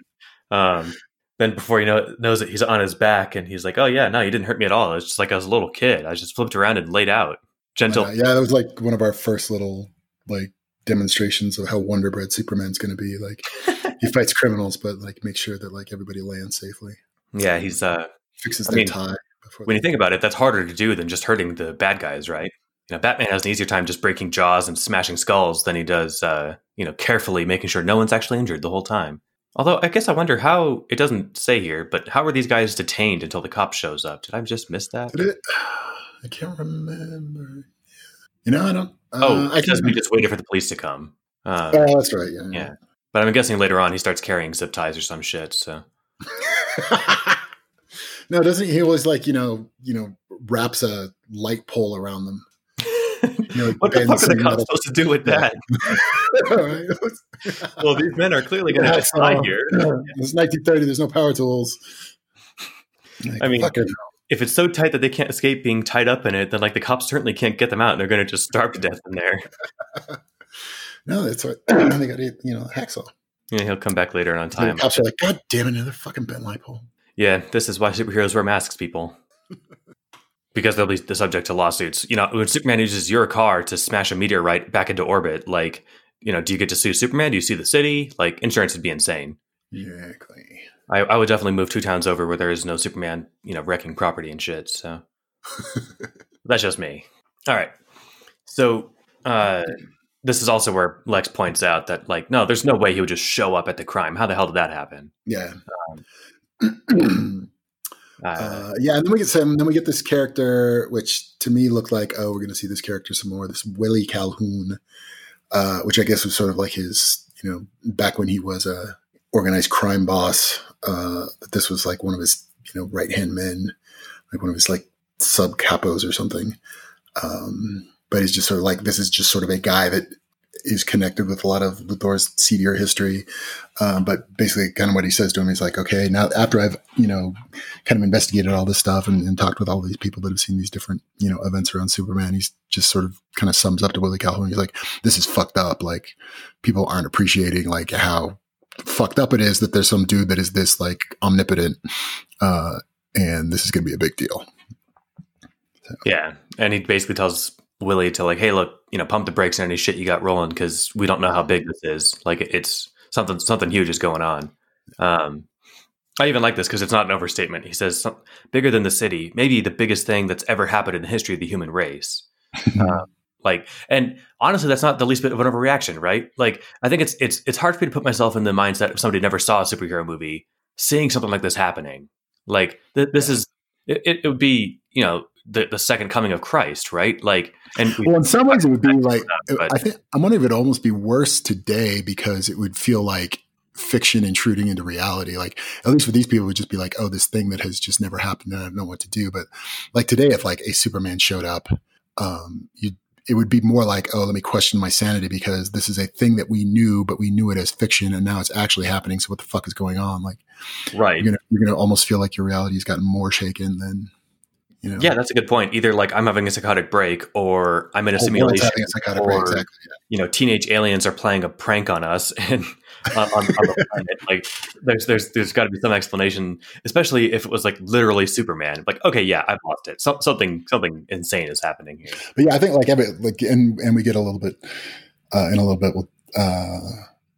Um, then before he know knows it, he's on his back and he's like, oh, yeah, no, you didn't hurt me at all. It's just like I was a little kid. I just flipped around and laid out. Gentle.
uh, yeah, that was like one of our first little like demonstrations of how Wonder Bread Superman's going to be. Like [LAUGHS] he fights criminals, but like make sure that like everybody lands safely.
Yeah, he's, uh,
Fixes
I
their
mean,
tie.
When you think about it, that's harder to do than just hurting the bad guys, right? You know, Batman has an easier time just breaking jaws and smashing skulls than he does, uh, you know, carefully making sure no one's actually injured the whole time. Although I guess I wonder how it doesn't say here, but how were these guys detained until the cop shows up? Did I just miss that?
It? [SIGHS] I can't remember. You know, I don't. Uh,
Oh,
I
because we just waited for the police to come. Um,
Oh, that's right. Yeah.
yeah, but I'm guessing later on he starts carrying zip ties or some shit. So [LAUGHS]
no, doesn't he? He always like you know, you know, wraps a light pole around them. You know,
what the fuck are the cops supposed to do with that? [LAUGHS] well, these men are clearly going to
That's
die
all.
here.
Uh, it's 1930. There's no power tools. Like,
I mean,
it.
if it's so tight that they can't escape being tied up in it, then like the cops certainly can't get them out, and they're going to just starve to death in there. [LAUGHS]
no, that's what [CLEARS THROAT] they got. You know, hacksaw.
Yeah, he'll come back later on time.
the cops are like, God damn it, another fucking bent light pole.
Yeah, this is why superheroes wear masks, people. [LAUGHS] because they'll be the subject to lawsuits. You know, when Superman uses your car to smash a meteorite back into orbit, like, you know, do you get to sue Superman? Do you sue the city? Like, insurance would be insane.
Exactly.
I, I would definitely move two towns over where there is no Superman, you know, wrecking property and shit. So [LAUGHS] that's just me. All right. So uh, this is also where Lex points out that, like, no, there's no way he would just show up at the crime. How the hell did that happen?
Yeah.
Uh, [CLEARS THROAT]
Uh, yeah, and then we get some. Then we get this character, which to me looked like, oh, we're going to see this character some more. This Willie Calhoun, uh, which I guess was sort of like his, you know, back when he was a organized crime boss. Uh, that this was like one of his, you know, right hand men, like one of his like sub capos or something. Um, but he's just sort of like this is just sort of a guy that is connected with a lot of Luthor's seedier history. Um, but basically, kind of what he says to him is like, okay, now after I've you know kind of investigated all this stuff and, and talked with all these people that have seen these different you know events around Superman, he's just sort of kind of sums up to Willie Calhoun. He's like, this is fucked up. Like people aren't appreciating like how fucked up it is that there's some dude that is this like omnipotent, uh, and this is going to be a big deal.
Yeah, and he basically tells Willie to like, hey, look, you know, pump the brakes on any shit you got rolling because we don't know how big this is. Like, it's something something huge is going on. Um, I even like this because it's not an overstatement. He says bigger than the city, maybe the biggest thing that's ever happened in the history of the human race. [LAUGHS] Uh, like, and honestly, that's not the least bit of an overreaction, right? Like, I think it's it's it's hard for me to put myself in the mindset of somebody who never saw a superhero movie, seeing something like this happening. Like, th- this is it, it would be you know the the second coming of Christ, right? Like, and we,
Well, in some ways, it would be like
But-
I think I'm wondering if it'd almost be worse today because it would feel like fiction intruding into reality. Like at least for these people, it would just be like, oh, this thing that has just never happened, and I don't know what to do. But like today, if like a Superman showed up, um, you it would be more like, oh, let me question my sanity because this is a thing that we knew, but we knew it as fiction, and now it's actually happening. So what the fuck is going on? Like,
right?
You're gonna you're gonna almost feel like your reality's gotten more shaken than. You know.
Yeah, that's a good point. Either like I'm having a psychotic break, or I'm in a oh, simulation, a or, break, exactly. Yeah. You know, teenage aliens are playing a prank on us, [LAUGHS] and on, on, the planet. Like there's there's there's got to be some explanation, especially if it was like literally Superman. Like okay, yeah, I've lost it. So, something something insane is happening here.
But yeah, I think like every, like and and we get a little bit uh, in a little bit we'll uh,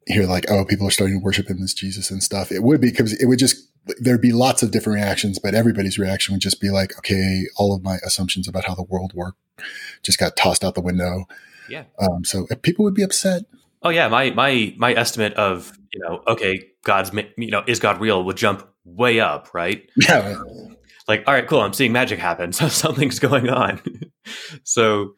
hear like oh people are starting to worship him as Jesus and stuff. It would be because it would just there'd be lots of different reactions, but everybody's reaction would just be like okay, all of my assumptions about how the world worked just got tossed out the window.
Yeah.
Um, so people would be upset.
Oh yeah, my my my estimate of you know okay, God's you know is God real would jump way up, right? [LAUGHS]
Yeah.
Like all right, cool. I'm seeing magic happen, [LAUGHS] so something's going on. [LAUGHS] so,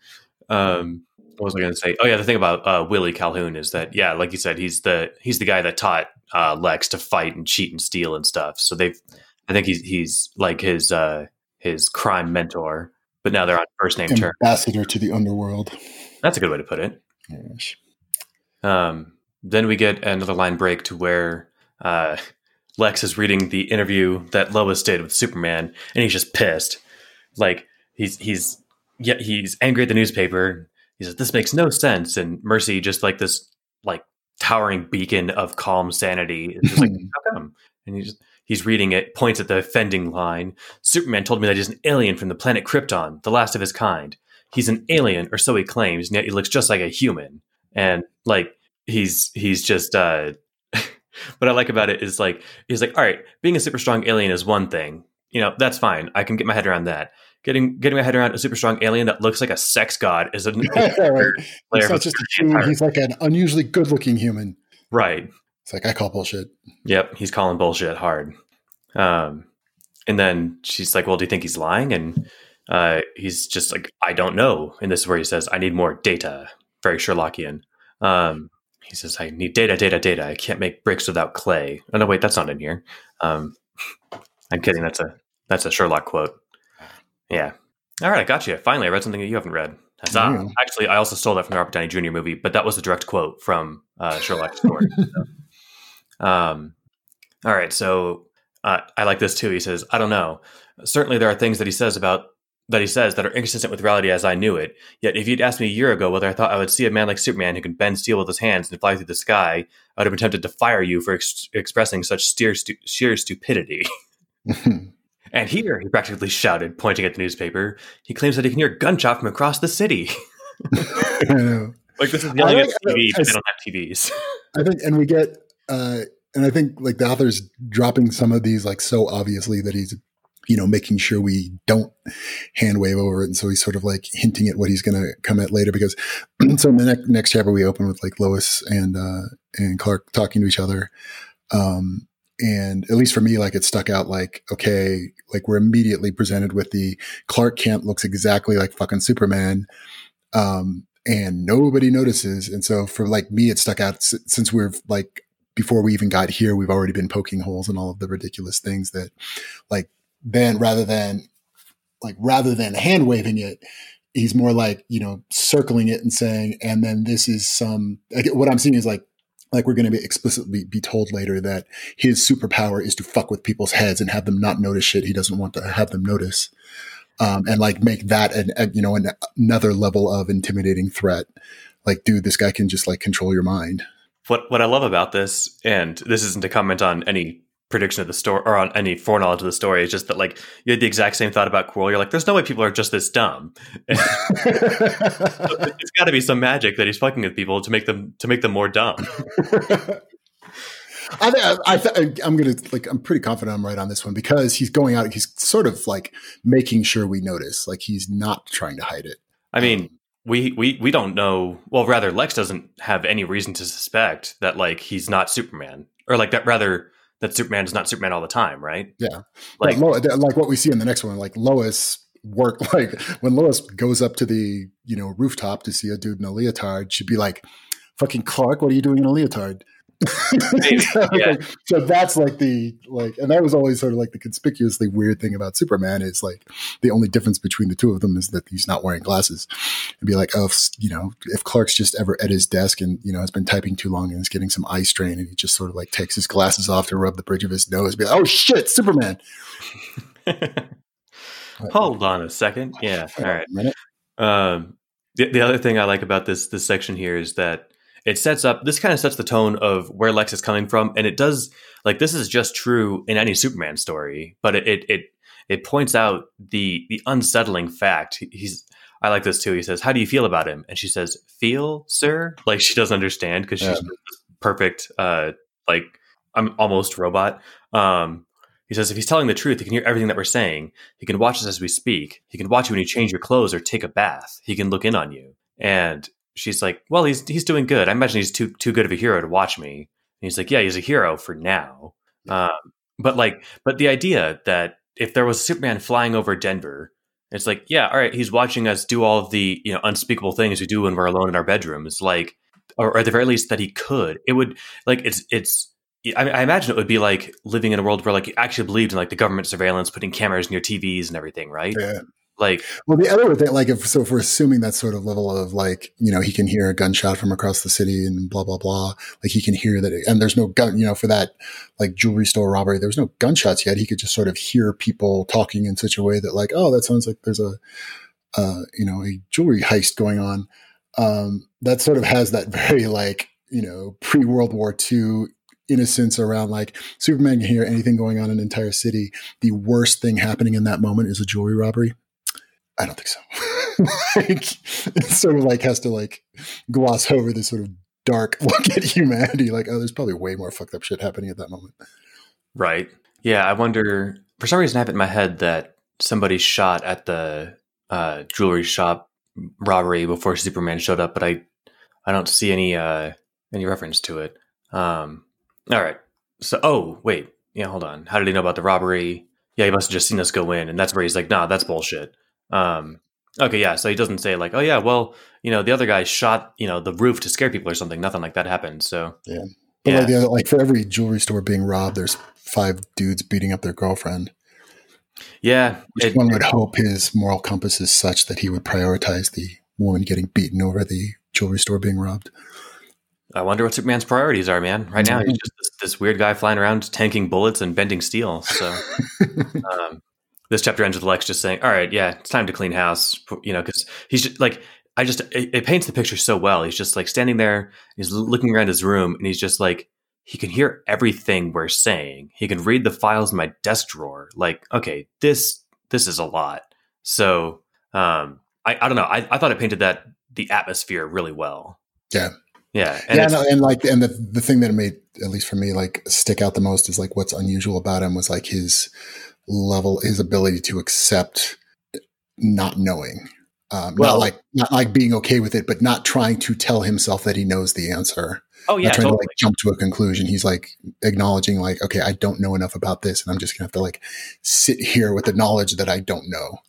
um, what was I going to say? Oh yeah, the thing about uh, Willie Calhoun is that yeah, like you said, he's the he's the guy that taught uh, Lex to fight and cheat and steal and stuff. So they've, I think he's he's like his uh, his crime mentor, but now they're on first name
terms. Ambassador to the underworld.
That's a good way to put it.
Yes.
Um, then we get another line break to where uh, Lex is reading the interview that Lois did with Superman, and he's just pissed. Like he's he's yeah he's angry at the newspaper. He says this makes no sense, and Mercy just like this like towering beacon of calm sanity is just like how come? And he just he's reading it, points at the offending line. Superman told me that he's an alien from the planet Krypton, the last of his kind. He's an alien, or so he claims, and yet he looks just like a human and like he's he's just uh [LAUGHS] what I like about it is like he's like, all right, being a super strong alien is one thing. You know, that's fine. I can get my head around that. Getting getting my head around a super strong alien that looks like a sex god is a [LAUGHS]
yeah, right. He's not just a he's like an unusually good looking human.
Right.
It's like I call bullshit.
Yep, he's calling bullshit hard. Um and then she's like, Well, do you think he's lying? And uh, he's just like, I don't know. And this is where he says, I need more data very Sherlockian. Um, he says, I need data, data, data. I can't make bricks without clay. Oh no, wait, that's not in here. Um, [LAUGHS] I'm kidding. That's a that's a Sherlock quote. Yeah. All right, I got you. Finally, I read something that you haven't read. Mm. Actually, I also stole that from the Robert Downey Jr. movie, but that was a direct quote from uh, Sherlock's [LAUGHS] story. so. um, all right, so uh, I like this too. He says, "I don't know. Certainly, there are things that he says about that he says that are inconsistent with reality as I knew it. Yet, if you'd asked me a year ago whether I thought I would see a man like Superman who can bend steel with his hands and fly through the sky, I would have been tempted to fire you for ex- expressing such sheer, stu- sheer stupidity. [LAUGHS] [LAUGHS] and here, he practically shouted, pointing at the newspaper, he claims that he can hear gunshot from across the city. [LAUGHS] like this is yelling at TV, but they don't have TVs. [LAUGHS]
I think, and we get, uh, and I think like the author's dropping some of these like so obviously that he's you know, making sure we don't hand wave over it. And so he's sort of like hinting at what he's going to come at later because [CLEARS THROAT] so in the next, next chapter, we open with like Lois and, uh, and Clark talking to each other. Um, and at least for me, like it stuck out like, okay, like we're immediately presented with the Clark Kent looks exactly like fucking Superman. Um, and nobody notices. And so for like me, it stuck out since we're like, before we even got here, we've already been poking holes in all of the ridiculous things that like then rather than like rather than hand waving it, he's more like you know circling it and saying, and then this is some. Like, what I'm seeing is like like we're going to be explicitly be told later that his superpower is to fuck with people's heads and have them not notice shit he doesn't want to have them notice. Um, and like make that an, a, you know an, another level of intimidating threat. Like dude this guy can just like control your mind.
What what i love about this and this isn't to comment on any prediction of the story or on any foreknowledge of the story. It's just that like you had the exact same thought about Quirrell. You're like, there's no way people are just this dumb. it's got to be some magic that he's fucking with people to make them to make them more dumb. [LAUGHS]
I, I, I, I'm gonna like I'm pretty confident I'm right on this one because he's going out. He's sort of like making sure we notice. Like he's not trying to hide it.
I mean, um, we we we don't know. Well, rather, Lex doesn't have any reason to suspect that like he's not Superman, or like that. Rather, that Superman is not Superman all the time, right?
Yeah, like like what we see in the next one, like Lois work [LAUGHS] like when Lois goes up to the you know rooftop to see a dude in a leotard, she'd be like, "Fucking Clark, what are you doing in a leotard?" [LAUGHS] So,
yeah.
like, so that's like the like, and that was always sort of like the conspicuously weird thing about Superman is like the only difference between the two of them is that he's not wearing glasses. And be like, oh, if, you know, if Clark's just ever at his desk and you know has been typing too long and is getting some eye strain, and he just sort of like takes his glasses off to rub the bridge of his nose, be like, oh shit, Superman. [LAUGHS]
Hold on a second. Yeah. [LAUGHS] All right. Um, the, the other thing I like about this this section here is that it sets up this kind of sets the tone of where Lex is coming from, and it does like this is just true in any Superman story, but it it it, it points out the the unsettling fact. He's I like this too. He says, "How do you feel about him?" And she says, "Feel, sir." Like she doesn't understand because she's
Yeah.
perfect, uh, like I'm almost robot. Um, he says, if he's telling the truth, he can hear everything that we're saying. He can watch us as we speak. He can watch you when you change your clothes or take a bath. He can look in on you. And she's like, well, he's he's doing good. I imagine he's too too good of a hero to watch me. And he's like, yeah, he's a hero for now. Um, but like, but the idea that if there was Superman flying over Denver, it's like, yeah, all right, he's watching us do all of the you know unspeakable things we do when we're alone in our bedrooms, like, or, or at the very least that he could. It would like it's it's. I, I imagine it would be like living in a world where like you actually believed in like the government surveillance, putting cameras in your TVs and everything, right?
Yeah.
Like,
Well, the other thing, like, if so, if we're assuming that sort of level of like, you know, he can hear a gunshot from across the city and blah blah blah. Like, he can hear that, and there's no gun, you know, for that like jewelry store robbery. There was no gunshots yet. He could just sort of hear people talking in such a way that, like, oh, that sounds like there's a, uh, you know, a jewelry heist going on. Um, that sort of has that [LAUGHS] very like, you know, pre World War II innocence around like Superman can hear anything going on in an entire city. The worst thing happening in that moment is a jewelry robbery. I don't think so. [LAUGHS] like, it sort of like has to like gloss over this sort of dark [LAUGHS] look at humanity. Like, oh, there's probably way more fucked up shit happening at that moment.
right? Yeah, I wonder. For some reason, I have it in my head that somebody shot at the uh, jewelry shop robbery before Superman showed up, but I, I don't see any uh, any reference to it. Um, all right. So, oh wait, yeah, hold on. How did he know about the robbery? Yeah, he must have just seen us go in, and that's where he's like, "Nah, that's bullshit." Um, okay, yeah. So he doesn't say like, "Oh yeah, well, you know, the other guy shot you know the roof to scare people or something." Nothing like that happened. So
Yeah. But
Yeah.
like, other, like for every jewelry store being robbed, there's five dudes beating up their girlfriend.
yeah,
Which
it-
one would hope his moral compass is such that he would prioritize the woman getting beaten over the jewelry store being robbed.
I wonder what Superman's priorities are, man. Right now, he's just this, this weird guy flying around tanking bullets and bending steel. So, [LAUGHS] um, this chapter ends with Lex just saying, "All right, yeah, it's time to clean house." You know, because he's just like, I just it, it paints the picture so well. He's just like standing there, he's looking around his room, and he's just like, he can hear everything we're saying. He can read the files in my desk drawer. Like, okay, this this is a lot. So, um, I I don't know. I, I thought it painted that the atmosphere really well.
Yeah.
Yeah, and
yeah, no, and like, and the the thing that made, at least for me, like stick out the most is like what's unusual about him was like his level, his ability to accept not knowing, um,
Well-
not like not like being okay with it, but not trying to tell himself that he knows the answer.
oh yeah,
not trying
totally.
to like jump to a conclusion. He's like acknowledging, like, okay, I don't know enough about this, and I'm just gonna have to like sit here with the knowledge that I don't know.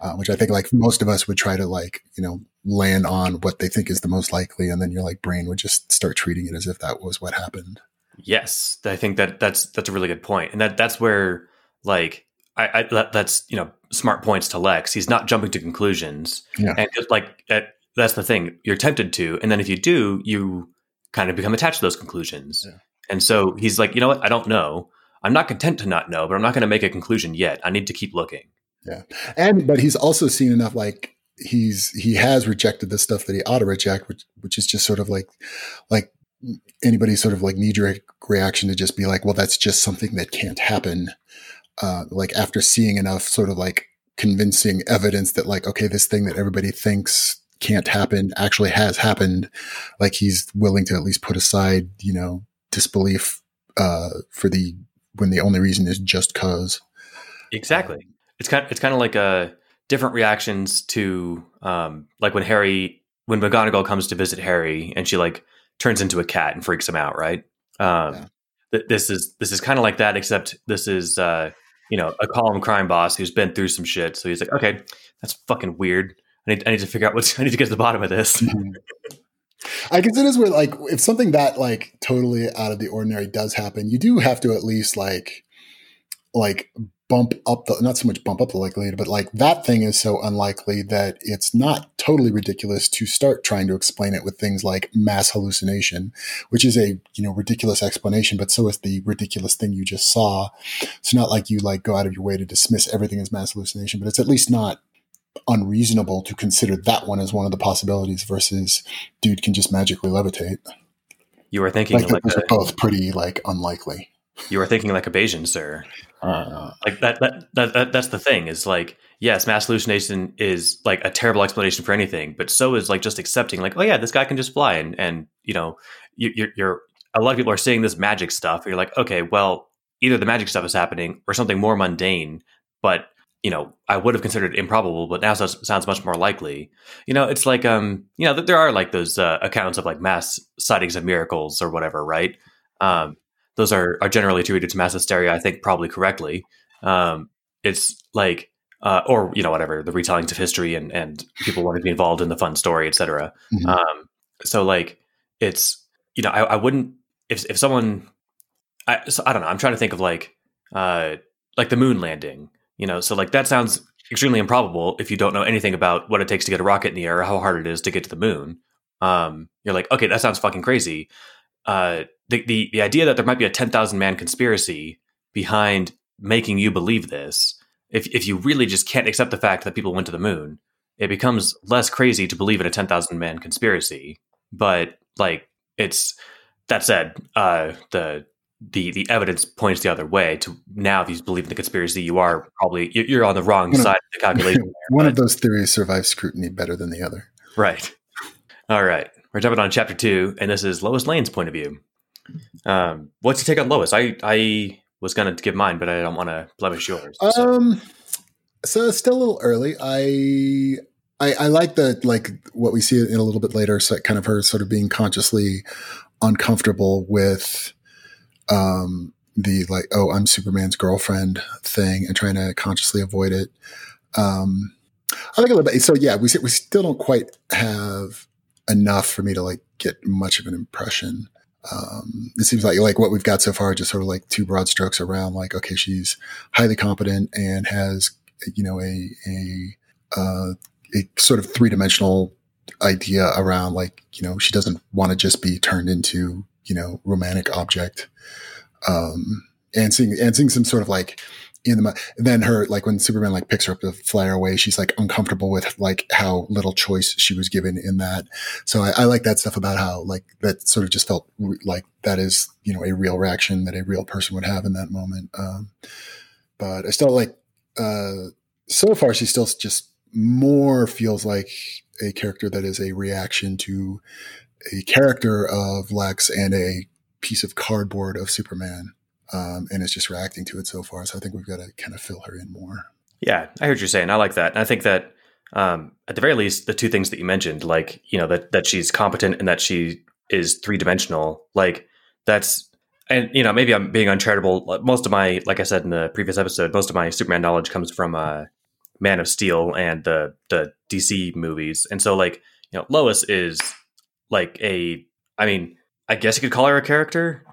Uh, which I think like most of us would try to like you know land on what they think is the most likely, and then your like brain would just start treating it as if that was what happened.
Yes, I think that that's that's a really good point, and that that's where like I, I that, that's you know smart points to Lex. He's not jumping to conclusions,
Yeah.
and just like at, that's the thing. You're tempted to, and then if you do, you kind of become attached to those conclusions.
Yeah.
And so he's like, you know what? I don't know. I'm not content to not know, but I'm not going to make a conclusion yet. I need to keep looking.
Yeah, and but he's also seen enough like he's he has rejected the stuff that he ought to reject, which which is just sort of like like anybody's sort of like knee jerk reaction to just be like, well, that's just something that can't happen. Uh, like after seeing enough sort of like convincing evidence that like, okay, this thing that everybody thinks can't happen actually has happened. Like he's willing to at least put aside, you know, disbelief uh, for the when the only reason is just cause.
Exactly. It's kind it's kind of like a different reactions to um like when Harry when McGonagall comes to visit Harry and she like turns into a cat and freaks him out, right? Um
Yeah.
Th- this is this is kind of like that except this is uh you know, a calm crime boss who's been through some shit. So he's like, "Okay, that's fucking weird. I need I need to figure out what's [LAUGHS] I need to get to the bottom of this."
I guess it is where like if something that like totally out of the ordinary does happen, you do have to at least like like bump up the not so much bump up the likelihood, but like that thing is so unlikely that it's not totally ridiculous to start trying to explain it with things like mass hallucination, which is a you know ridiculous explanation, but so is the ridiculous thing you just saw. It's not like you like go out of your way to dismiss everything as mass hallucination, but it's at least not unreasonable to consider that one as one of the possibilities versus dude can just magically levitate.
You were thinking
like,
like
those
a,
are both pretty like unlikely.
you were thinking like a Bayesian, sir.
Uh,
Like that, that, that, that, that's the thing is like, yes, mass hallucination is like a terrible explanation for anything, but so is like just accepting like, oh yeah, this guy can just fly. And, and, you know, you, you're, you're, a lot of people are seeing this magic stuff. You're like, okay, well, either the magic stuff is happening or something more mundane, but you know, I would have considered improbable, but now sounds, sounds much more likely. You know, it's like, um, you know, there are like those uh, accounts of like mass sightings of miracles or whatever, right? Um, those are, are generally attributed to mass hysteria, I think probably correctly. Um, it's like, uh, or, you know, whatever, the retellings of history and, and people wanting to be involved in the fun story, et cetera.
Mhm.
Um, so like, it's, you know, I, I wouldn't, if, if someone, I, so I don't know, I'm trying to think of like, uh, like the moon landing, you know, so like that sounds extremely improbable if you don't know anything about what it takes to get a rocket in the air or how hard it is to get to the moon. Um, you're like, okay, that sounds fucking crazy. Uh, the, the the idea that there might be a ten thousand man conspiracy behind making you believe this, if if you really just can't accept the fact that people went to the moon, it becomes less crazy to believe in a ten thousand man conspiracy. But like, it's that said, uh, the the the evidence points the other way. To now, if you believe in the conspiracy, you are probably you- you're on the wrong
know,
side of the calculation. [LAUGHS] there,
one
but-
of those theories survives scrutiny better than the other.
Right. All right. We're jumping on chapter two, and this is Lois Lane's point of view. Um, what's your take on Lois? I I was gonna give mine, but I don't want to blemish yours. So-
Um, so it's still a little early. I, I, I like the like what we see in a little bit later. So kind of her sort of being consciously uncomfortable with, um, the like, oh, I'm Superman's girlfriend thing, and trying to consciously avoid it. Um, I like a little bit. So yeah, we we still don't quite have enough for me to like get much of an impression. Um, it seems like like what we've got so far, just sort of like two broad strokes around. Like, okay, she's highly competent and has you know a a uh, a sort of three dimensional idea around like you know she doesn't want to just be turned into you know romantic object. Um, and seeing and seeing some sort of like in the then her like when Superman like picks her up to fly her away, she's like uncomfortable with like how little choice she was given in that. So I, I like that stuff about how like that sort of just felt re- like that is you know a real reaction that a real person would have in that moment. Um, but I still like uh, so far she still just more feels like a character that is a reaction to a character of Lex and a piece of cardboard of Superman um, and is just reacting to it so far. So I think we've got to kind of fill her in more.
Yeah, I heard you saying. I like that. And I think that um, at the very least, the two things that you mentioned, like you know that that she's competent and that she is three dimensional, like that's and you know maybe I'm being uncharitable. Most of my, like I said in the previous episode, most of my Superman knowledge comes from uh, Man of Steel and the the DC movies, and so like you know Lois is like a, I mean, I guess you could call her a character,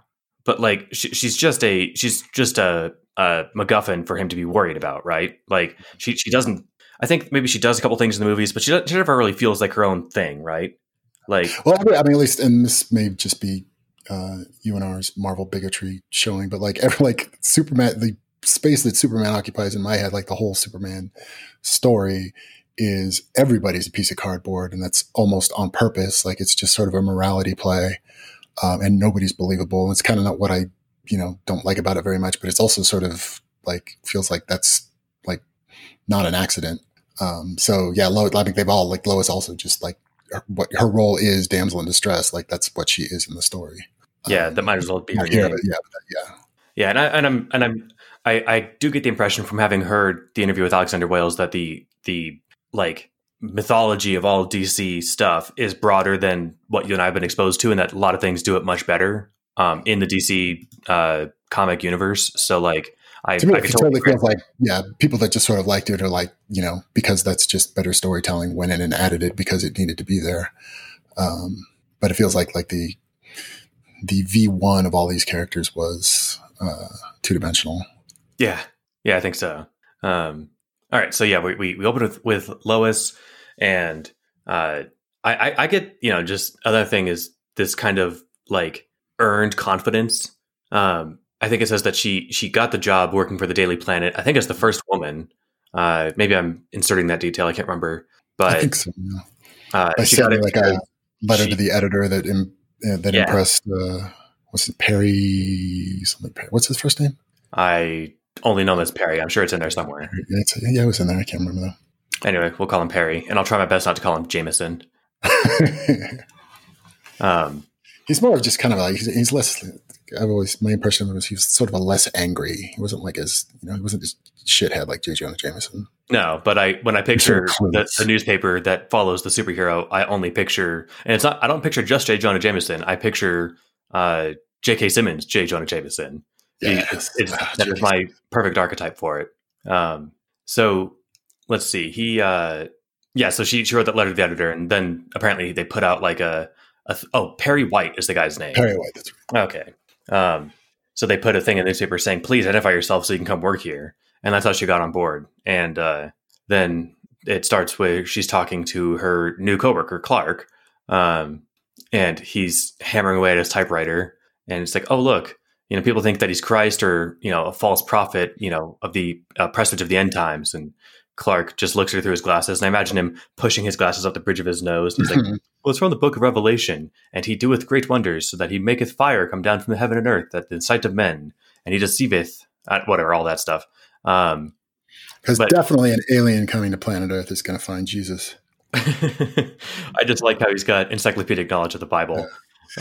but like she, she's just a she's just a, a MacGuffin for him to be worried about, right? Like she she doesn't. I think maybe she does a couple things in the movies, but she, she never really feels like her own thing, right? Like
Well, I mean, at least, and this may just be uh, UNR's Marvel bigotry showing, but like, [LAUGHS] every, like Superman, the space that Superman occupies in my head, like the whole Superman story is everybody's a piece of cardboard, and that's almost on purpose. Like it's just sort of a morality play, um, and nobody's believable. And it's kind of not what I, you know, don't like about it very much, but it's also sort of like feels like that's like not an accident. Um, so yeah, Lois, I think they've all like Lois also just like her, what her role is damsel in distress. Like that's what she is in the story.
yeah,
Um,
that might as well be her
yeah, but- yeah, but yeah.
Yeah, and I and I'm and I'm I, I do get the impression from having heard the interview with Alexander Wales that the the like mythology of all DC stuff is broader than what you and I have been exposed to, and that a lot of things do it much better um, in the DC uh, comic universe. So like I,
To me,
I
it totally feels like yeah, people that just sort of liked it are like you know because that's just better storytelling went in and added it because it needed to be there. Um, but it feels like like the the V one of all these characters was uh, two dimensional.
Yeah, yeah, I think so. Um, all right, so yeah, we we, we open with with Lois, and uh, I, I I get you know just other thing is this kind of like earned confidence. Um, I think it says that she she got the job working for the Daily Planet. I think as the first woman. Uh, maybe I'm inserting that detail. I can't remember, but
I think so. Yeah.
uh,
I
she got it
like a letter
she-
to the editor that Im, uh, that
Yeah.
impressed. Uh, what's it, Perry? Something. Perry. What's his first name?
I only known as Perry. I'm sure it's in there somewhere.
Yeah, it's, yeah, it was in there. I can't remember though.
Anyway, we'll call him Perry, and I'll try my best not to call him Jameson. [LAUGHS] Um,
he's more of just kind of like he's, he's less. I've always my impression of him was he was sort of a less angry. He wasn't like as you know he wasn't just shithead like J. Jonah Jameson.
no, but I when I picture
Sure,
the, the newspaper that follows the superhero, I only picture, and it's not. I don't picture just J. Jonah Jameson. I picture uh, J.K. Simmons, J. Jonah Jameson. He-
Yes.
it's,
Ah,
that is my perfect archetype for it. Um, so let's see. He, uh, yeah. So she she wrote that letter to the editor, and then apparently they put out like a, a th- oh Perry White is the guy's name.
Perry White. That's right.
Okay. Um, so they put a thing in the newspaper saying, "Please identify yourself so you can come work here," and that's how she got on board. And uh, then it starts with she's talking to her new coworker Clark, um, and he's hammering away at his typewriter, and it's like, "Oh look." You know, people think that he's Christ or you know a false prophet, you know, of the uh, presage of the end times. And Clark just looks at her through his glasses, and I imagine him pushing his glasses up the bridge of his nose. He's like, [LAUGHS] well, it's from the book of Revelation, and he doeth great wonders, so that he maketh fire come down from the heaven and earth, at the sight of men, and he deceiveth, uh, whatever, all that stuff. Um,
Because definitely an alien coming to planet Earth is going to find Jesus. [LAUGHS]
I just like how he's got encyclopedic knowledge of the Bible.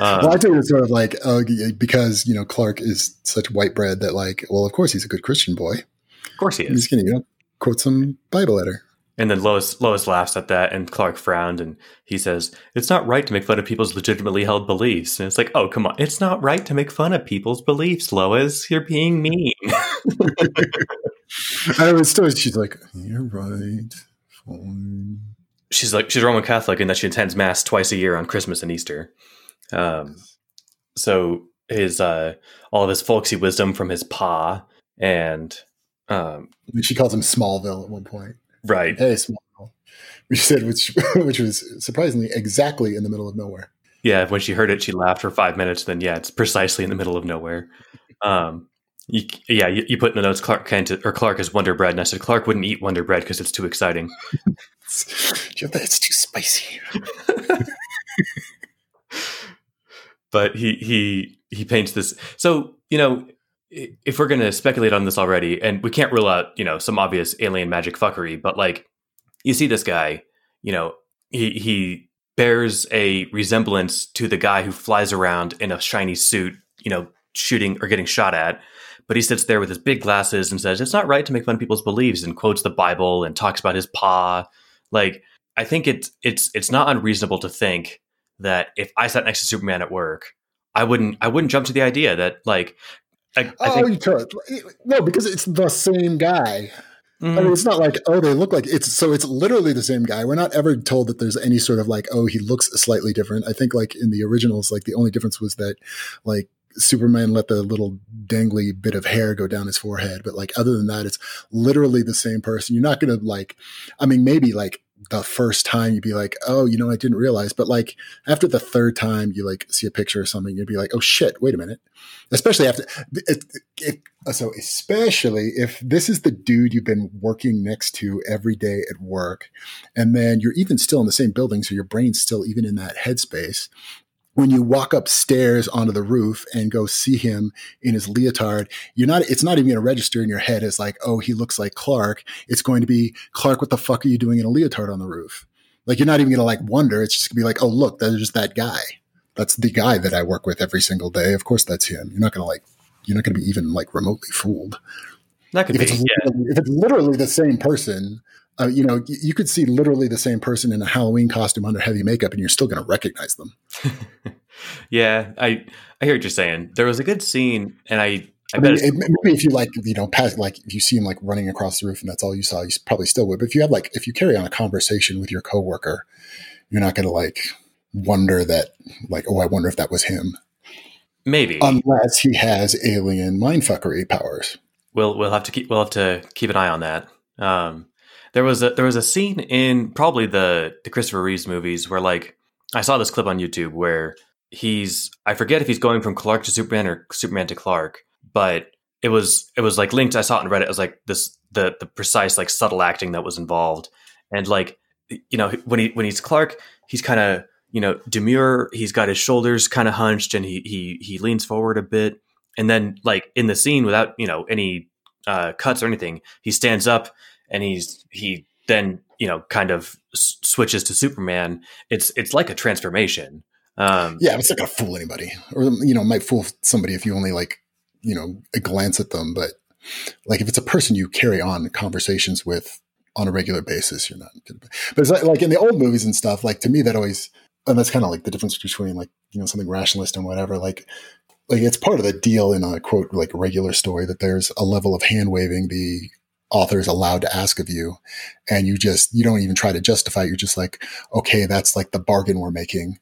Um,
well, I think it's sort of like oh, because you know Clark is such white bread that like, well, of course he's a good Christian boy.
of course he is.
He's to you know quote some Bible letter.
And then Lois Lois laughs at that, and Clark frowned, and he says, "It's not right to make fun of people's legitimately held beliefs." And it's like, "Oh, come on! It's not right to make fun of people's beliefs, Lois. You're being mean." [LAUGHS]
I was still, she's like, you're right. Fine.
she's like she's Roman Catholic and that she attends mass twice a year on Christmas and Easter. Um, so his uh, all of his folksy wisdom from his pa and um,
She calls him Smallville at one point.
right,
Hey, Smallville. Which said, which, [LAUGHS] which was surprisingly exactly in the middle of nowhere.
yeah. When she heard it, she laughed for five minutes. Then yeah, it's precisely in the middle of nowhere. Um, you, yeah, you, you put in the notes Clark Kent or Clark is Wonder Bread, and I said Clark wouldn't eat Wonder Bread because it's too exciting. [LAUGHS]
It's, it's too spicy. [LAUGHS]
but he he he paints this so you know if we're going to speculate on this already and we can't rule out you know some obvious alien magic fuckery but like you see this guy you know he he bears a resemblance to the guy who flies around in a shiny suit you know shooting or getting shot at but he sits there with his big glasses and says it's not right to make fun of people's beliefs and quotes the bible and talks about his paw like i think it's it's it's not unreasonable to think that if I sat next to Superman at work, I wouldn't I wouldn't jump to the idea that like I, I
oh,
think
you could. No, because it's the same guy. I
Mm,
mean, it's not like, oh, they look like it's so it's literally the same guy. We're not ever told that there's any sort of like, oh, he looks slightly different. I think like in the originals, like the only difference was that like Superman let the little dangly bit of hair go down his forehead. But like other than that, it's literally the same person. You're not gonna like I mean, maybe like the first time you'd be like, oh, you know, I didn't realize. But like after the third time you like see a picture or something, you'd be like, oh shit, wait a minute. Especially after it, it, uh, so especially if this is the dude you've been working next to every day at work, and then you're even still in the same building, so your brain's still even in that headspace. When you walk upstairs onto the roof and go see him in his leotard, you're not. It's not even going to register in your head as like, oh, he looks like Clark. It's going to be Clark. What the fuck are you doing in a leotard on the roof? Like you're not even going to like wonder. It's just going to be like, oh, look, there's just that guy. That's the guy that I work with every single day. Of course, that's him. You're not going to like. You're not going to be even like remotely fooled
that could
if
be
it's,
yeah.
if it's literally the same person, uh, you know, you could see literally the same person in a Halloween costume under heavy makeup, and you're still going to recognize them. [LAUGHS]
yeah, I I hear what you're saying. There was a good scene, and I I,
I
bet
mean, it, maybe if you like, you know, pass like if you see him like running across the roof and that's all you saw, you probably still would. But if you have like, if you carry on a conversation with your coworker, you're not going to like wonder that, like, oh, I wonder if that was him.
Maybe,
unless he has alien mindfuckery powers.
We'll we'll have to keep we'll have to keep an eye on that. Um, there was a there was a scene in probably the the Christopher Reeves movies where like I saw this clip on YouTube where he's I forget if he's going from Clark to Superman or Superman to Clark, but it was it was like linked. I saw it on Reddit. It was like this the the precise like subtle acting that was involved, and like you know when he when he's Clark, he's kind of you know demure. He's got his shoulders kind of hunched, and he he he leans forward a bit, and then like in the scene without you know any uh, cuts or anything, he stands up and he's he then you know kind of s- switches to Superman. It's it's like a transformation. Um,
yeah, it's not gonna fool anybody, or you know, might fool somebody if you only like you know a glance at them. But like if it's a person you carry on conversations with on a regular basis, you're not. But it's like, like in the old movies and stuff. Like to me, that always and that's kind of like the difference between like you know something rationalist and whatever. Like like it's part of the deal in a quote like regular story that there's a level of hand waving the author is allowed to ask of you and you just you don't even try to justify it. You're just like okay that's like the bargain we're making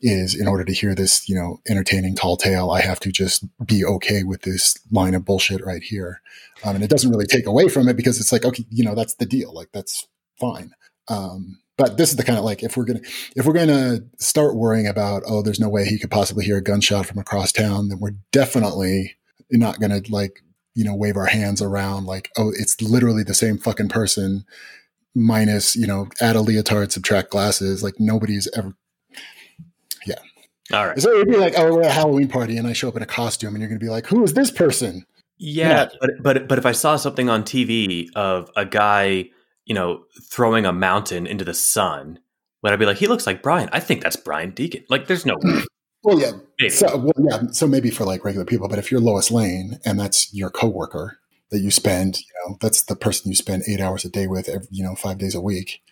is in order to hear this you know entertaining tall tale i have to just be okay with this line of bullshit right here. Um, and it doesn't really take away from it because it's like okay you know that's the deal. Like that's fine. Um, but this is the kind of like if we're gonna if we're gonna start worrying about oh there's no way he could possibly hear a gunshot from across town then we're definitely not gonna like you know wave our hands around like oh it's literally the same fucking person minus you know add a leotard subtract glasses like nobody's ever yeah.
All right.
So it'd be like oh we're at a halloween party and i show up in a costume and you're gonna be like who is this person?
Yeah. But but but if i saw something on tv of a guy you know throwing a mountain into the sun would i be like he looks like brian. I think that's brian deacon. Like there's no [LAUGHS]
well yeah maybe. so well, yeah so maybe for like regular people but if you're lois lane and that's your coworker that you spend, you know, that's the person you spend eight hours a day with, every, you know, five days a week.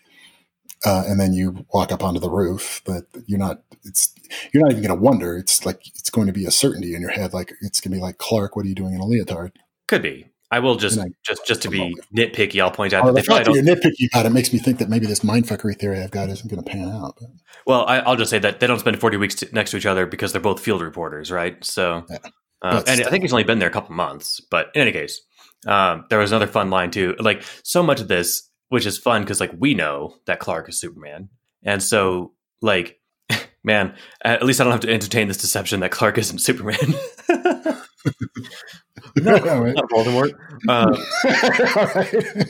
Uh, and then you walk up onto the roof, but you're not, it's, you're not even going to wonder. It's like, it's going to be a certainty in your head. Like it's going to be like, Clark, what are you doing in a leotard?
Could be. I will just, I, just, just to be nitpicky, I'll point out
oh, that the fact that you're nitpicky about it makes me think that maybe this mindfuckery theory I've got isn't going to pan out. But.
Well, I, will just say that they don't spend 40 weeks to, next to each other because they're both field reporters, right? So, yeah. uh, and I think he's only been there a couple months, but in any case, um, there was another fun line too. Like so much of this, which is fun because like we know that Clark is Superman, and so like, [LAUGHS] man, at least I don't have to entertain this deception that Clark isn't Superman. [LAUGHS] [LAUGHS] no, right. not Voldemort. Um, [LAUGHS]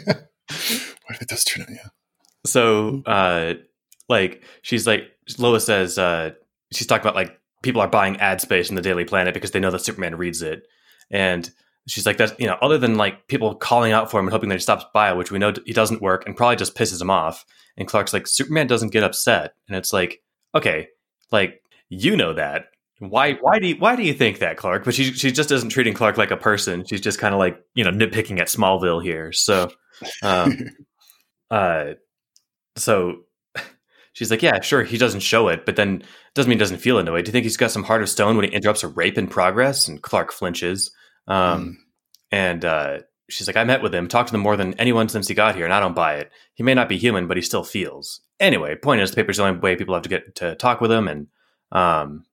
what if it does turn out? Yeah.
So, uh, like, she's like Lois says, uh, she's talking about like people are buying ad space in the Daily Planet because they know that Superman reads it, and she's like that's you know other than like people calling out for him and hoping that he stops by which we know he doesn't work and probably just pisses him off and clark's like superman doesn't get upset and it's like okay like you know that why why do you why do you think that clark but she she just isn't treating clark like a person she's just kind of like you know nitpicking at smallville here so [LAUGHS] um uh so [LAUGHS] she's like yeah sure he doesn't show it but then doesn't mean he doesn't feel annoyed do you think he's got some heart of stone when he interrupts a rape in progress and clark flinches um, mm. And uh, she's like, I met with him, talked to him more than anyone since he got here, and I don't buy it. He may not be human, but he still feels. Anyway, point is, the paper's the only way people have to get to talk with him, and um,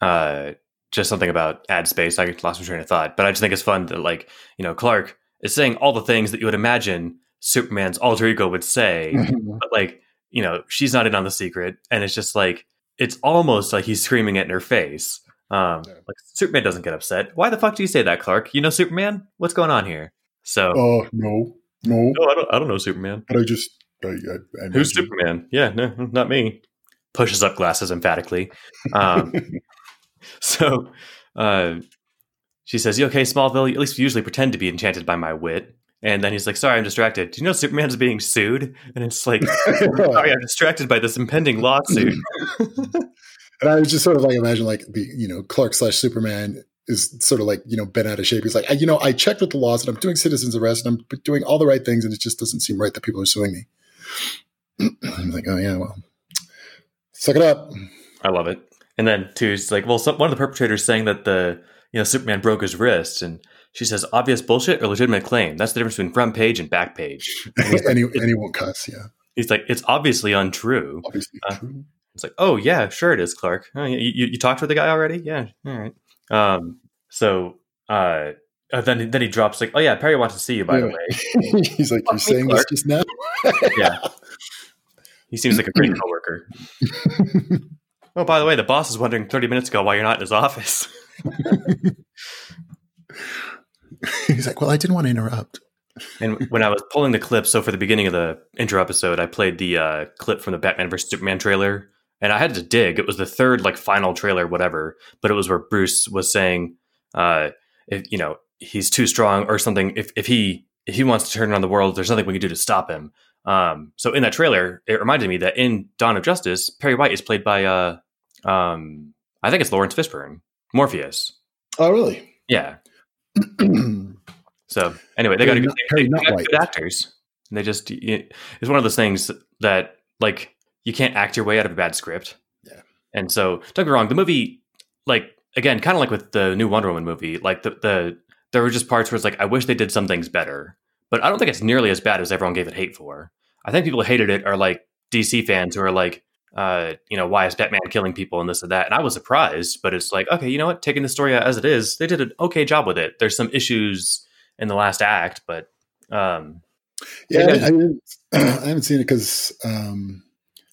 uh, just something about ad space. I lost my train of thought, but I just think it's fun that, like, you know, Clark is saying all the things that you would imagine Superman's alter ego would say, [LAUGHS] but like, you know, she's not in on the secret, and it's just like it's almost like he's screaming it in her face. Um, yeah. like Superman doesn't get upset. Why the fuck do you say that, Clark? You know Superman? What's going on here? So,
oh uh, no, no,
no, I don't, I don't know Superman.
But I just, I, I,
I who's Superman? Yeah, no, not me. Pushes up glasses emphatically. Um, [LAUGHS] [LAUGHS] so, uh, she says, "You okay, Smallville? At least you usually pretend to be enchanted by my wit." And then he's like, "Sorry, I'm distracted. Do you know Superman's being sued?" And it's like, [LAUGHS] "Sorry, I'm distracted by this impending lawsuit." [LAUGHS]
And I was just sort of like imagine like the you know Clark slash Superman is sort of like you know bent out of shape. He's like, you know, I checked with the laws and I'm doing citizens arrest and I'm doing all the right things, and it just doesn't seem right that people are suing me. [CLEARS THROAT] I'm like, oh yeah, well, suck it up.
I love it. And then too, it's like, well, some, one of the perpetrators saying that the you know Superman broke his wrist, and she says obvious bullshit or legitimate claim. That's the difference between front page and back page.
And, and, he, and he won't cuss. Yeah.
He's like, it's obviously untrue.
Obviously
uh,
true.
It's like, oh yeah, sure it is, Clark. Oh, you, you, you talked with the guy already? Yeah, all right. Um, so uh, uh, then then he drops like, oh yeah, Perry wants to see you. By
Yeah.
the way, [LAUGHS]
He's like, you're saying
Clark."
this just now?
yeah, he seems like a great [LAUGHS] coworker. [LAUGHS] oh, by the way, the boss is wondering thirty minutes ago why you're not in his office. [LAUGHS]
He's like, well, I didn't want to interrupt.
And when I was pulling the clip, so for the beginning of the intro episode, I played the uh, clip from the Batman vs Superman trailer, and I had to dig. It was the third, like, final trailer, whatever. But it was where Bruce was saying, uh, if you know, he's too strong or something. If if he if he wants to turn on the world, there's nothing we can do to stop him. Um, so in that trailer, it reminded me that in Dawn of Justice, Perry White is played by, uh, um, I think it's Laurence Fishburne, Morpheus.
Oh, really?
Yeah. [CLEARS THROAT] So anyway, they got, a,
Not-
they, they got good actors. And they just it's one of those things that like you can't act your way out of a bad script.
Yeah.
And so don't get me wrong, the movie, like again, kind of like with the new Wonder Woman movie, like the the there were just parts where it's like I wish they did some things better, but I don't think it's nearly as bad as everyone gave it hate for. I think people who hated it are like DC fans who are like, uh, you know, why is Batman killing people and this and that? And I was surprised, but it's like, okay, you know what? Taking the story as it is, they did an okay job with it. There's some issues in the last act, but um,
Yeah. I, I, [CLEARS THROAT] I haven't seen it because um,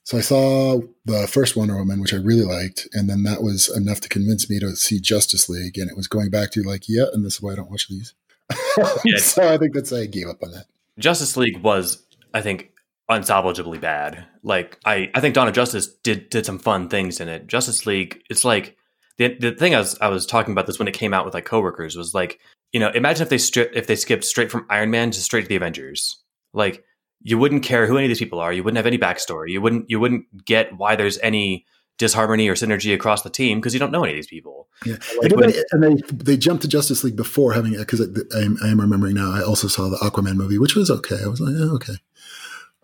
so I saw the first Wonder Woman, which I really liked, and then that was enough to convince me to see Justice League, and it was going back to like, yeah, and this is why I don't watch these. [LAUGHS]
Yeah.
so I think that's why I gave up on that.
Justice League was, I think, unsalvageably bad. Like I, I think Dawn of Justice did did some fun things in it. Justice League, it's like the the thing I was I was talking about this when it came out with like coworkers was like, you know, imagine if they strip if they skipped straight from Iron Man to straight to the Avengers. Like you wouldn't care who any of these people are. You wouldn't have any backstory. You wouldn't you wouldn't get why there's any disharmony or synergy across the team because you don't know any of these people.
Yeah,
Like
and,
when-
they, and they they jumped to Justice League before having it because I, am- I am remembering now. I also saw the Aquaman movie, which was okay. I was like, oh, okay.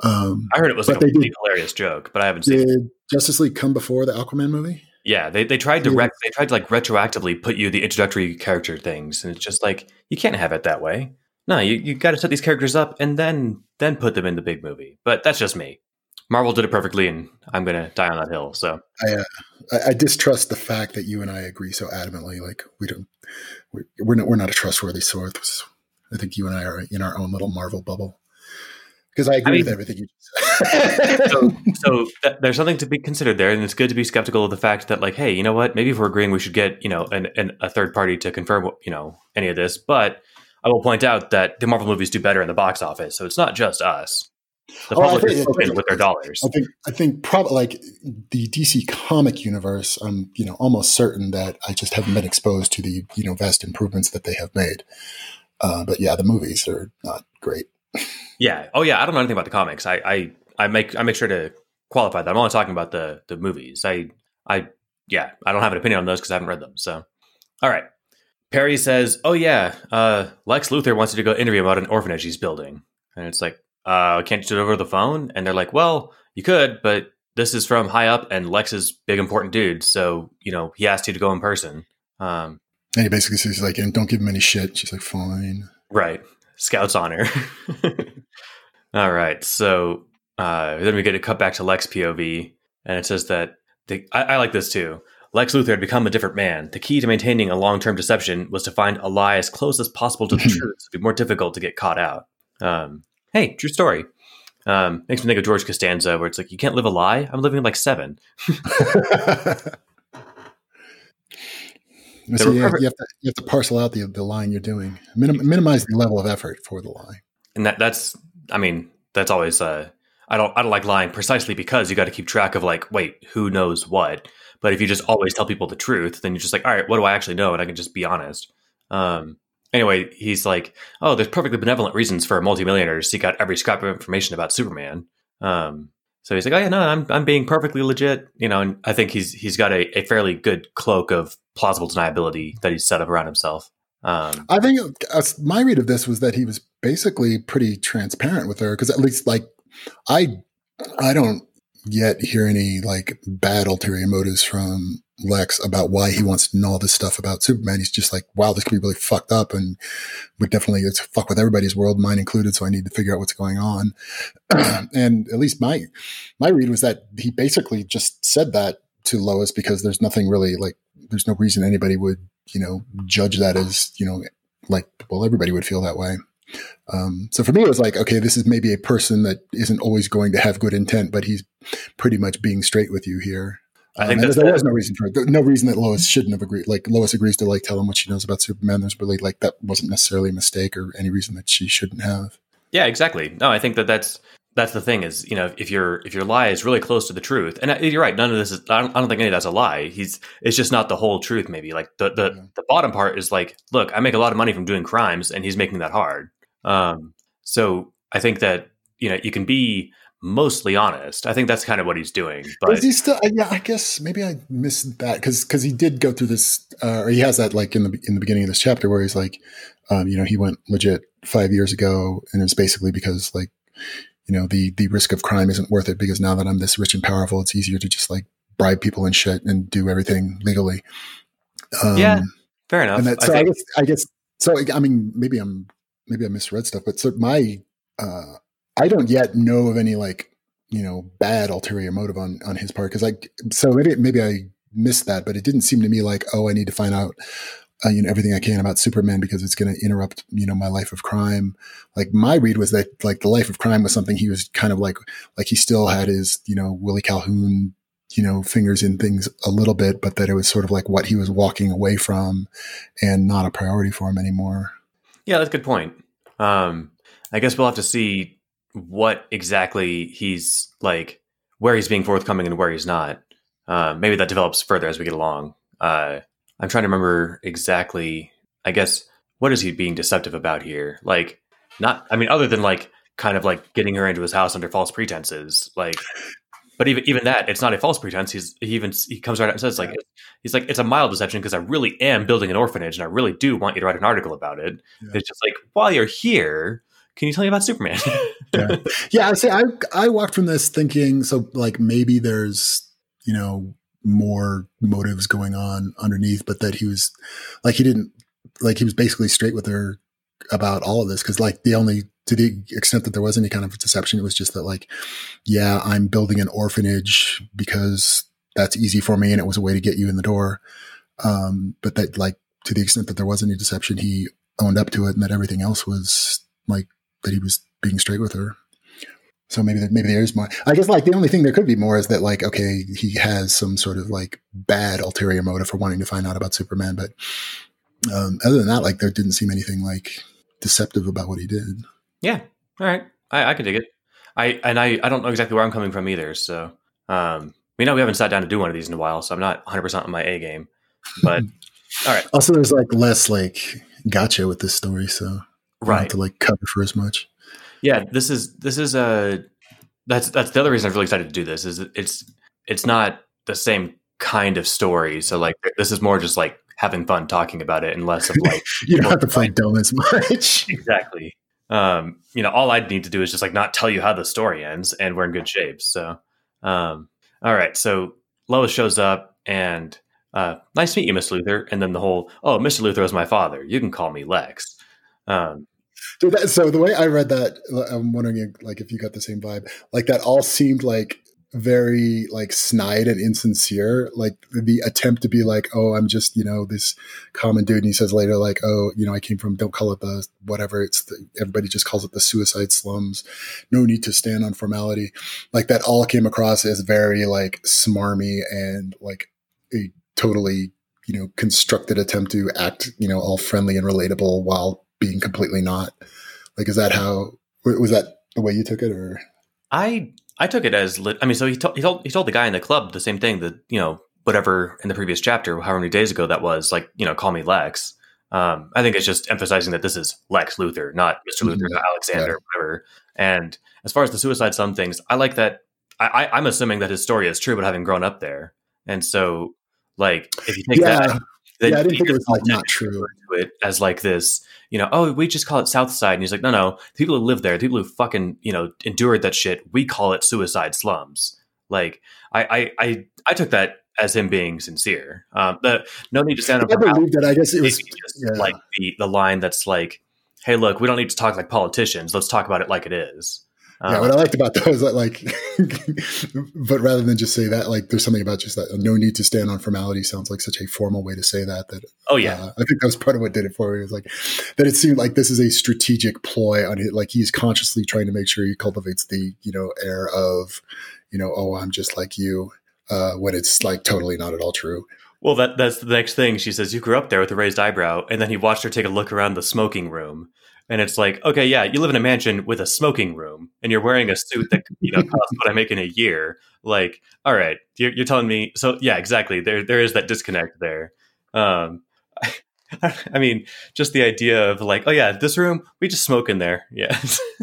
Um,
I heard it was like a
did-
hilarious joke, but I haven't seen it.
did Justice League come before the Aquaman movie?
Yeah, they, they tried to
Yeah.
rec- they tried to like retroactively put you the introductory character things, and it's just like you can't have it that way. No, you, you got to set these characters up and then then put them in the big movie. But that's just me. Marvel did it perfectly, and I'm gonna die on that hill. So
I, uh, I, I distrust the fact that you and I agree so adamantly. Like we don't, we're, we're not, we're not a trustworthy source. I think you and I are in our own little Marvel bubble. Because I agree
mean-
with everything you said. [LAUGHS]
so, [LAUGHS] so th- there's something to be considered there, and it's good to be skeptical of the fact that like, hey, you know what? Maybe if we're agreeing, we should get you know an, an, a third party to confirm you know any of this. But I will point out that the Marvel movies do better in the box office, so it's not just us. The
Oh,
public is spoken with their dollars.
I think I think probably like the DC comic universe. I'm you know almost certain that I just haven't been exposed to the you know vast improvements that they have made. Uh, but yeah, the movies are not great. [LAUGHS]
Yeah. Oh yeah. I don't know anything about the comics. I I, I make I make sure to qualify that. I'm only talking about the the movies. I I yeah. I don't have an opinion on those because I haven't read them. So all right. Perry says, "Oh yeah, uh, Lex Luthor wants you to go interview him about an orphanage he's building," and it's like, uh, "Can't you do it over the phone?" And they're like, "Well, you could, but this is from high up, and Lex is big important dude, so you know he asked you to go in person." Um,
And he basically says like, and don't give him any shit. She's like, fine.
Right. Scout's honor. [LAUGHS] All right. So uh, then we get a cut back to Lex POV, and it says that the, I, I like this too. Lex Luthor had become a different man. The key to maintaining a long term deception was to find a lie as close as possible to the truth. It'd be more difficult to get caught out. Um, hey, true story. Um, makes me think of George Costanza, where it's like, you can't live a lie. I'm living like seven. [LAUGHS] [LAUGHS]
So yeah, you have to you have to parcel out the the line you're doing. Minim- minimize the level of effort for the lie.
and that that's i mean that's always uh i don't i don't like lying precisely because you got to keep track of like wait who knows what. But if you just always tell people the truth then you're just like all right what do i actually know? And i can just be honest. Um anyway he's like oh there's perfectly benevolent reasons for a multimillionaire to seek out every scrap of information about superman. Um so he's like oh yeah no i'm, I'm being perfectly legit you know and i think he's he's got a, a fairly good cloak of plausible deniability that he's set up around himself um
I think uh, my read of this was that he was basically pretty transparent with her because at least like I I don't yet hear any like bad ulterior motives from Lex about why he wants to know all this stuff about Superman. He's just like, wow, this could be really fucked up and would definitely it's fuck with everybody's world, mine included. So I need to figure out what's going on. [CLEARS THROAT] and at least my my read was that he basically just said that to Lois because there's nothing really like there's no reason anybody would, you know, judge that as, you know, like well, everybody would feel that way. Um, so for me, it was like, okay, this is maybe a person that isn't always going to have good intent, but he's pretty much being straight with you here.
I think
Um, there was no reason for it. No reason that Lois shouldn't have agreed. Like Lois agrees to like tell him what she knows about Superman. There's really like that wasn't necessarily a mistake or any reason that she shouldn't have.
Yeah, exactly. No, I think that that's that's the thing is you know if your if your lie is really close to the truth, and uh, you're right, none of this is. I don't, I don't think any of that's a lie. He's it's just not the whole truth. Maybe like the the
Yeah.
the bottom part is like, look, I make a lot of money from doing crimes, and he's making that hard. Um, so I think that you know you can be mostly honest. I think that's kind of what he's doing. But
Is he still? uh, Yeah, I guess maybe I missed that because because he did go through this, uh, or he has that like in the in the beginning of this chapter where he's like, um, you know, he went legit five years ago, and it's basically because like, you know, the the risk of crime isn't worth it because now that I'm this rich and powerful, it's easier to just like bribe people and shit and do everything legally. Um,
Yeah, fair enough.
and that,
I
so I,
think,
guess I guess so. I mean, maybe I'm maybe I misread stuff, but so my uh, I don't yet know of any like you know bad ulterior motive on on his part because like so maybe maybe I missed that, but it didn't seem to me like oh I need to find out uh, you know everything I can about Superman because it's going to interrupt you know my life of crime. Like my read was that like the life of crime was something he was kind of like like he still had his you know Willie Calhoun you know fingers in things a little bit, but that it was sort of like what he was walking away from and not a priority for him anymore.
yeah, that's a good point. Um, I guess we'll have to see what exactly he's like, where he's being forthcoming and where he's not. Uh, maybe that develops further as we get along. Uh, I'm trying to remember exactly. I guess what is he being deceptive about here? Like, not. I mean, other than like kind of like getting her into his house under false pretenses. Like, but even even that, it's not a false pretense. He's he even he comes right out and says like he's like it's a mild deception because I really am building an orphanage and I really do want you to write an article about it.
Yeah.
It's just like while you're here, can you tell me about Superman? [LAUGHS]
Yeah. yeah, I say I I walked from this thinking so like maybe there's you know more motives going on underneath, but that he was like he didn't like he was basically straight with her about all of this because like the only to the extent that there was any kind of deception, it was just that like yeah I'm building an orphanage because that's easy for me and it was a way to get you in the door. Um, but that like to the extent that there was any deception, he owned up to it and that everything else was like that he was being straight with her. So maybe there, maybe there is more. I guess like the only thing there could be more is that like okay he has some sort of like bad ulterior motive for wanting to find out about Superman, but um, other than that, like there didn't seem anything like deceptive about what he did.
yeah, all right, I, I can dig it. I and I I don't know exactly where I'm coming from either. So um, we know we haven't sat down to do one of these in a while, so I'm not 100 percent on my A game. But [LAUGHS] all right,
Also, there's like less like gotcha with this story, so you don't have
right.
to like cover for as much.
Yeah, this is this is a that's that's the other reason I'm really excited to do this is it's it's not the same kind of story. So like this is more just like having fun talking about it and less of like [LAUGHS]
You don't have to play dumb as much. [LAUGHS]
exactly. Um, you know, all I'd need to do is just like not tell you how the story ends, and we're in good shape. So, um, all right. So Lois shows up, and uh, nice to meet you, Miss Luthor. And then the whole, oh, Mr. Luthor is my father. You can call me Lex. Um,
So, that, so the way I read that, I'm wondering, like, if you got the same vibe. Like that, all seemed like very like snide and insincere. Like the attempt to be like, "Oh, I'm just you know this common dude," and he says later, like, "Oh, you know, I came from don't call it the whatever. It's the, everybody just calls it the suicide slums. No need to stand on formality." Like that all came across as very like smarmy and like a totally you know constructed attempt to act you know all friendly and relatable while being completely not. Like, is that how was that the way you took it, or
I I took it as lit. I mean, so he told he told he told the guy in the club the same thing that you know whatever in the previous chapter, however many days ago that was, like you know, call me Lex. Um, I think it's just emphasizing that this is Lex Luthor, not Mister Luthor,
Mhm.
not Alexander, whatever. And as far as the suicide slum things, I like that. I, I, I'm assuming that his story is true, but having grown up there, and so like if you take
yeah,
that,
yeah, I didn't think it was like not true.
it as like this, you know, oh, we just call it Southside. And he's like, no, no, the people who live there, the people who fucking, you know, endured that shit, we call it suicide slums. Like I I I, I took that as him being sincere. Um, the no need to stand up.
I believe that. I guess it was
just
yeah.
like the the line that's like, "Hey, look, we don't need to talk like politicians. Let's talk about it like it is."
Yeah,
Um,
what I liked about that [LAUGHS] was that, like, [LAUGHS] but rather than just say that, like, there's something about just that no need to stand on formality sounds like such a formal way to say that. That
oh yeah,
uh, I think that was part of what did it for me. It was like that it seemed like this is a strategic ploy on it. Like he's consciously trying to make sure he cultivates the you know air of, you know, oh, I'm just like you. Uh, when it's like totally not at all true.
Well, that that's the next thing. She says, "You grew up there with a raised eyebrow," and then he watched her take a look around the smoking room, and it's like, okay, yeah, you live in a mansion with a smoking room, and you're wearing a suit that you know costs what I make in a year. Like, all right, you're, you're telling me. So yeah, exactly. There there is that disconnect there. Um, [LAUGHS] I mean, just the idea of like, oh yeah, this room we just smoke in there. Yeah,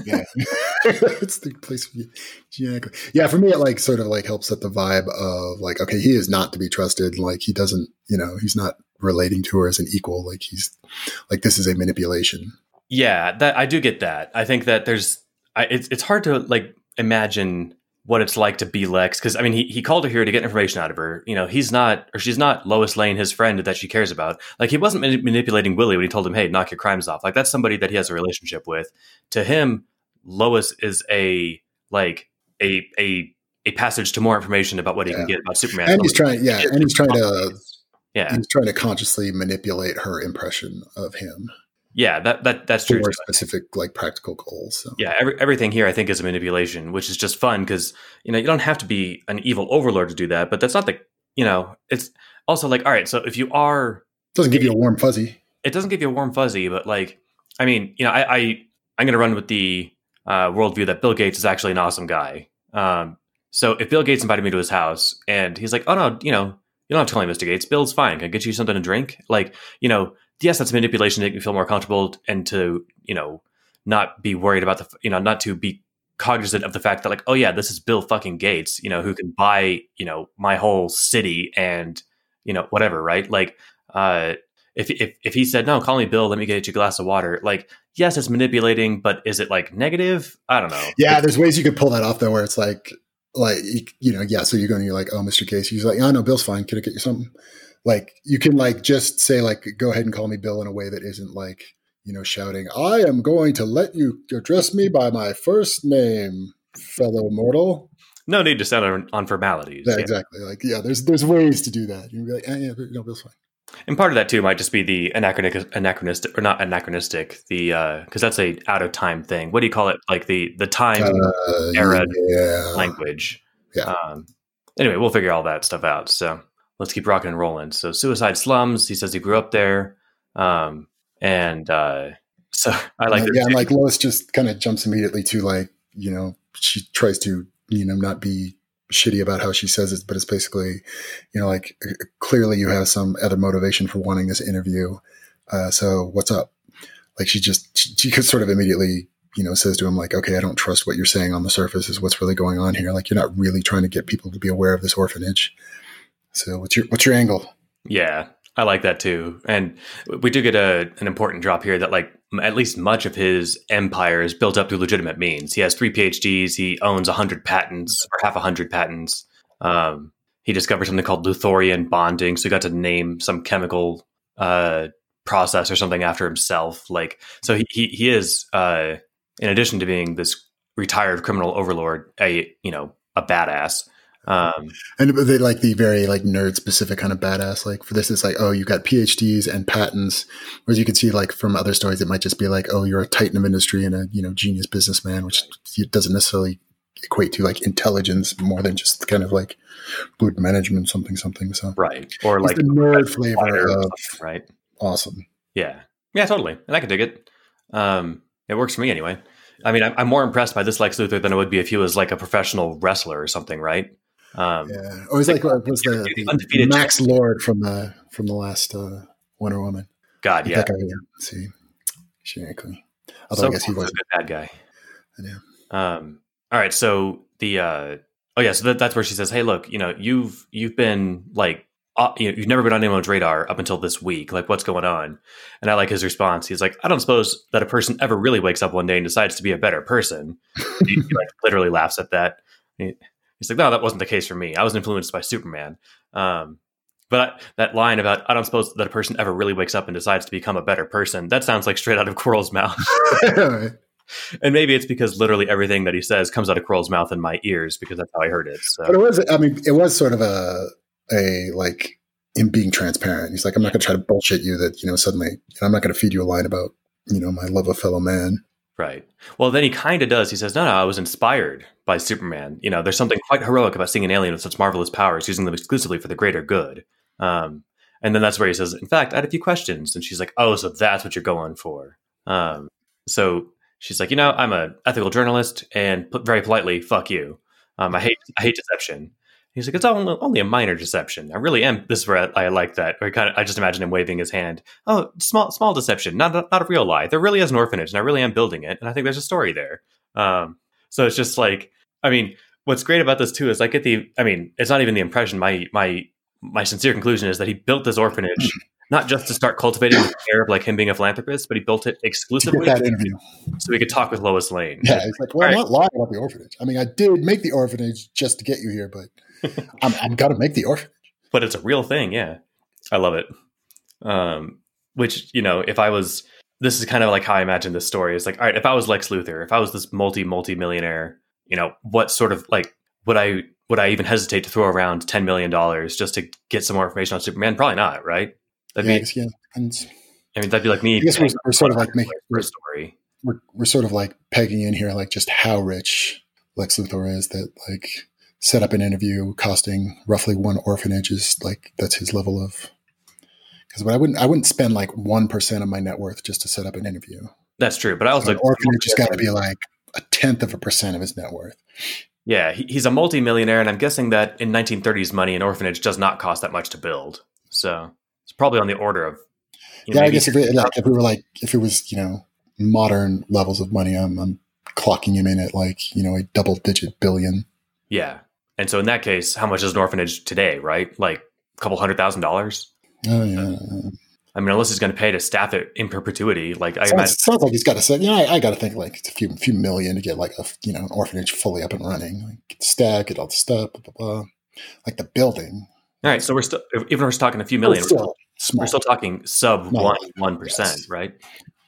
Yeah, [LAUGHS] it's the place. Exactly. Yeah, for me, it like sort of like helps set the vibe of like, okay, he is not to be trusted. Like he doesn't, you know, he's not relating to her as an equal. Like he's like this is a manipulation.
Yeah, that I do get that. I think that there's I, it's it's hard to like imagine what it's like to be Lex because I mean he he called her here to get information out of her. You know, he's not or she's not Lois Lane, his friend that she cares about. Like he wasn't mani- manipulating Willie when he told him, "Hey, knock your crimes off." Like that's somebody that he has a relationship with. To him, Lois is a like a a a passage to more information about what he can get about Superman.
And he's trying, yeah, and he's trying to
yeah,
he's trying to consciously manipulate her impression of him
yeah. That that that's true. too.
specific like practical goals. So.
yeah every, everything here i think is a manipulation which is just fun because you know you don't have to be an evil overlord to do that but that's not the you know it's also like all right so if you are it
doesn't give you a warm fuzzy.
it doesn't give you a warm fuzzy but like i mean you know i, I i'm going to run with the uh, worldview that bill gates is actually an awesome guy um, so if bill gates invited me to his house and he's like oh no you know you don't have to call me mr gates bill's fine can i get you something to drink like you know yes that's manipulation to make me feel more comfortable and to you know not be worried about the you know not to be cognizant of the fact that like oh yeah this is bill fucking gates you know who can buy you know my whole city and you know whatever right like uh if, if if he said no call me bill let me get you a glass of water like yes it's manipulating but is it like negative i don't know
Yeah, there's ways you could pull that off though, where it's like, like you, know, yeah. So you're going, you're like, oh, Mr. Casey. He's like, yeah, no, Bill's fine. Can I get you something? Like you can like just say like, go ahead and call me Bill in a way that isn't like, you know, shouting, I am going to let you address me by my first name, fellow mortal.
no need to sound on, on formalities
Yeah,
yeah.
exactly. Like, yeah, there's there's ways to do that. You'd be like, eh, yeah, no, Bill's fine.
and part of that too might just be the anachronistic anachronistic or not anachronistic the uh because that's a out of time thing what do you call it like the the time
Uh,
Era
yeah.
language.
Yeah.
Um, anyway, we'll figure all that stuff out. So let's keep rocking and rolling. So suicide slums. He says he grew up there, um, and uh, [LAUGHS] so I like.
Uh, yeah, and like Lois just kind of jumps immediately to like, you know, she tries to, you know, not be shitty about how she says it, but it's basically, you know, like uh, clearly you have some other motivation for wanting this interview. Uh, so what's up? Like she just, she, she could sort of immediately, you know, says to him like, okay, I don't trust what you're saying on the surface is what's really going on here. Like you're not really trying to get people to be aware of this orphanage. So what's your, what's your angle?
yeah, I like that too. And we do get a an important drop here that like at least much of his empire is built up through legitimate means. He has three PhDs. He owns hundred patents or half a hundred patents. Um, he discovered something called Luthorian bonding, so he got to name some chemical uh, process or something after himself. Like, so he he, he is, uh, in addition to being this retired criminal overlord, a you know a badass. Um,
And they like the very like nerd specific kind of badass. Like for this, it's like, oh, you've got PhDs and patents. Whereas you can see like from other stories, it might just be like, oh, you're a titan of industry and a you know genius businessman, which doesn't necessarily equate to like intelligence more than just kind of like good management, something something. So
right, or
it's
like
the nerd flavor of
right.
awesome.
Yeah. Yeah, totally. And I can dig it. Um, it works for me anyway. I mean, I'm, I'm more impressed by this Lex Luthor than I would be if he was like a professional wrestler or something, right? Um,
Yeah, or it's like what was the,
The
Max Lord from the from the last uh, Wonder Woman?
God, yeah.
That guy, yeah. See, she ain't clean. Although
So
I guess he was.
A good bad guy.
I know.
Um, all right. So the, uh, oh yeah. So that, that's where she says, Hey, look, you know, you've, you've been like, uh, you know, you've never been on anyone's radar up until this week. Like, what's going on? And I like his response. He's like, I don't suppose that a person ever really wakes up one day and decides to be a better person. he, he, like literally laughs at that. He- He's like, no, that wasn't the case for me. I was influenced by Superman. Um, but that line about I don't suppose that a person ever really wakes up and decides to become a better person. That sounds like straight out of [LAUGHS] Quirrell's mouth. [LAUGHS] and maybe it's because literally everything that he says comes out of Quirrell's mouth in my ears because that's how I heard it. So.
But it was, I mean, it was sort of a a like him being transparent. He's like, I'm not going to try to bullshit you that you know suddenly you know, I'm not going to feed you a line about you know my love of fellow man.
Right. Well, then he kind of does. He says, "No, no, I was inspired by Superman. You know, there's something quite heroic about seeing an alien with such marvelous powers, using them exclusively for the greater good." Um, and then that's where he says, "In fact, I had a few questions." And she's like, "Oh, so that's what you're going for?" Um, so she's like, "You know, I'm a ethical journalist, and very politely, fuck you. Um, I hate I hate deception." He's like, it's only, only a minor deception. I really am. This is where I, I like that. Or kind of, I just imagine him waving his hand. Oh, small, small deception, not a, not a real lie. There really is an orphanage, and I really am building it, and I think there's a story there. Um, so it's just like, I mean, what's great about this too is I get the, I mean, it's not even the impression. My my my sincere conclusion is that he built this orphanage not just to start cultivating the care of like him being a philanthropist, but he built it exclusively
that interview
so he could talk with Lois Lane.
Yeah, he's like, well, I'm not lying about the orphanage. I mean, I did make the orphanage just to get you here, but I'm, I'm got to make the orphanage.
But it's a real thing. Yeah. I love it. Um, which, you know, if I was, this is kind of like how I imagine this story is like, all right, if I was Lex Luthor, if I was this multi, multi millionaire, you know, what sort of like, would I, would I even hesitate to throw around $10 million just to get some more information on Superman? Probably not, right?
That'd yeah, be, yeah. And,
I mean, that'd be like me.
I guess we're, we're sort of like making
a story.
We're, we're sort of like pegging in here, like just how rich Lex Luthor is that like set up an interview costing roughly one orphanage is like that's his level of because but I wouldn't I wouldn't spend like one percent of my net worth just to set up an interview.
That's true, but I also
so orphanage has got to be [LAUGHS] like a tenth of a percent of his net worth.
Yeah, he's a multimillionaire, and I'm guessing that in 1930s money, an orphanage does not cost that much to build. So it's probably on the order of.
You know, yeah, I guess if, it, like, if we were like if it was you know modern levels of money, I'm, I'm clocking him in at like you know a double digit billion.
Yeah, and so in that case, how much is an orphanage today, right? Like a couple hundred thousand dollars?
Oh yeah.
I mean, unless he's going to pay to staff it in perpetuity, like I
sounds,
imagine.
Sounds like he's got to say, you know, I, I got to think like it's a few few million to get like a you know an orphanage fully up and running, like get staff, get all the stuff, blah, blah, blah. like the building.
All right, so we're still even if we're talking a few million. Still we're, we're, still talking sub one one percent, right?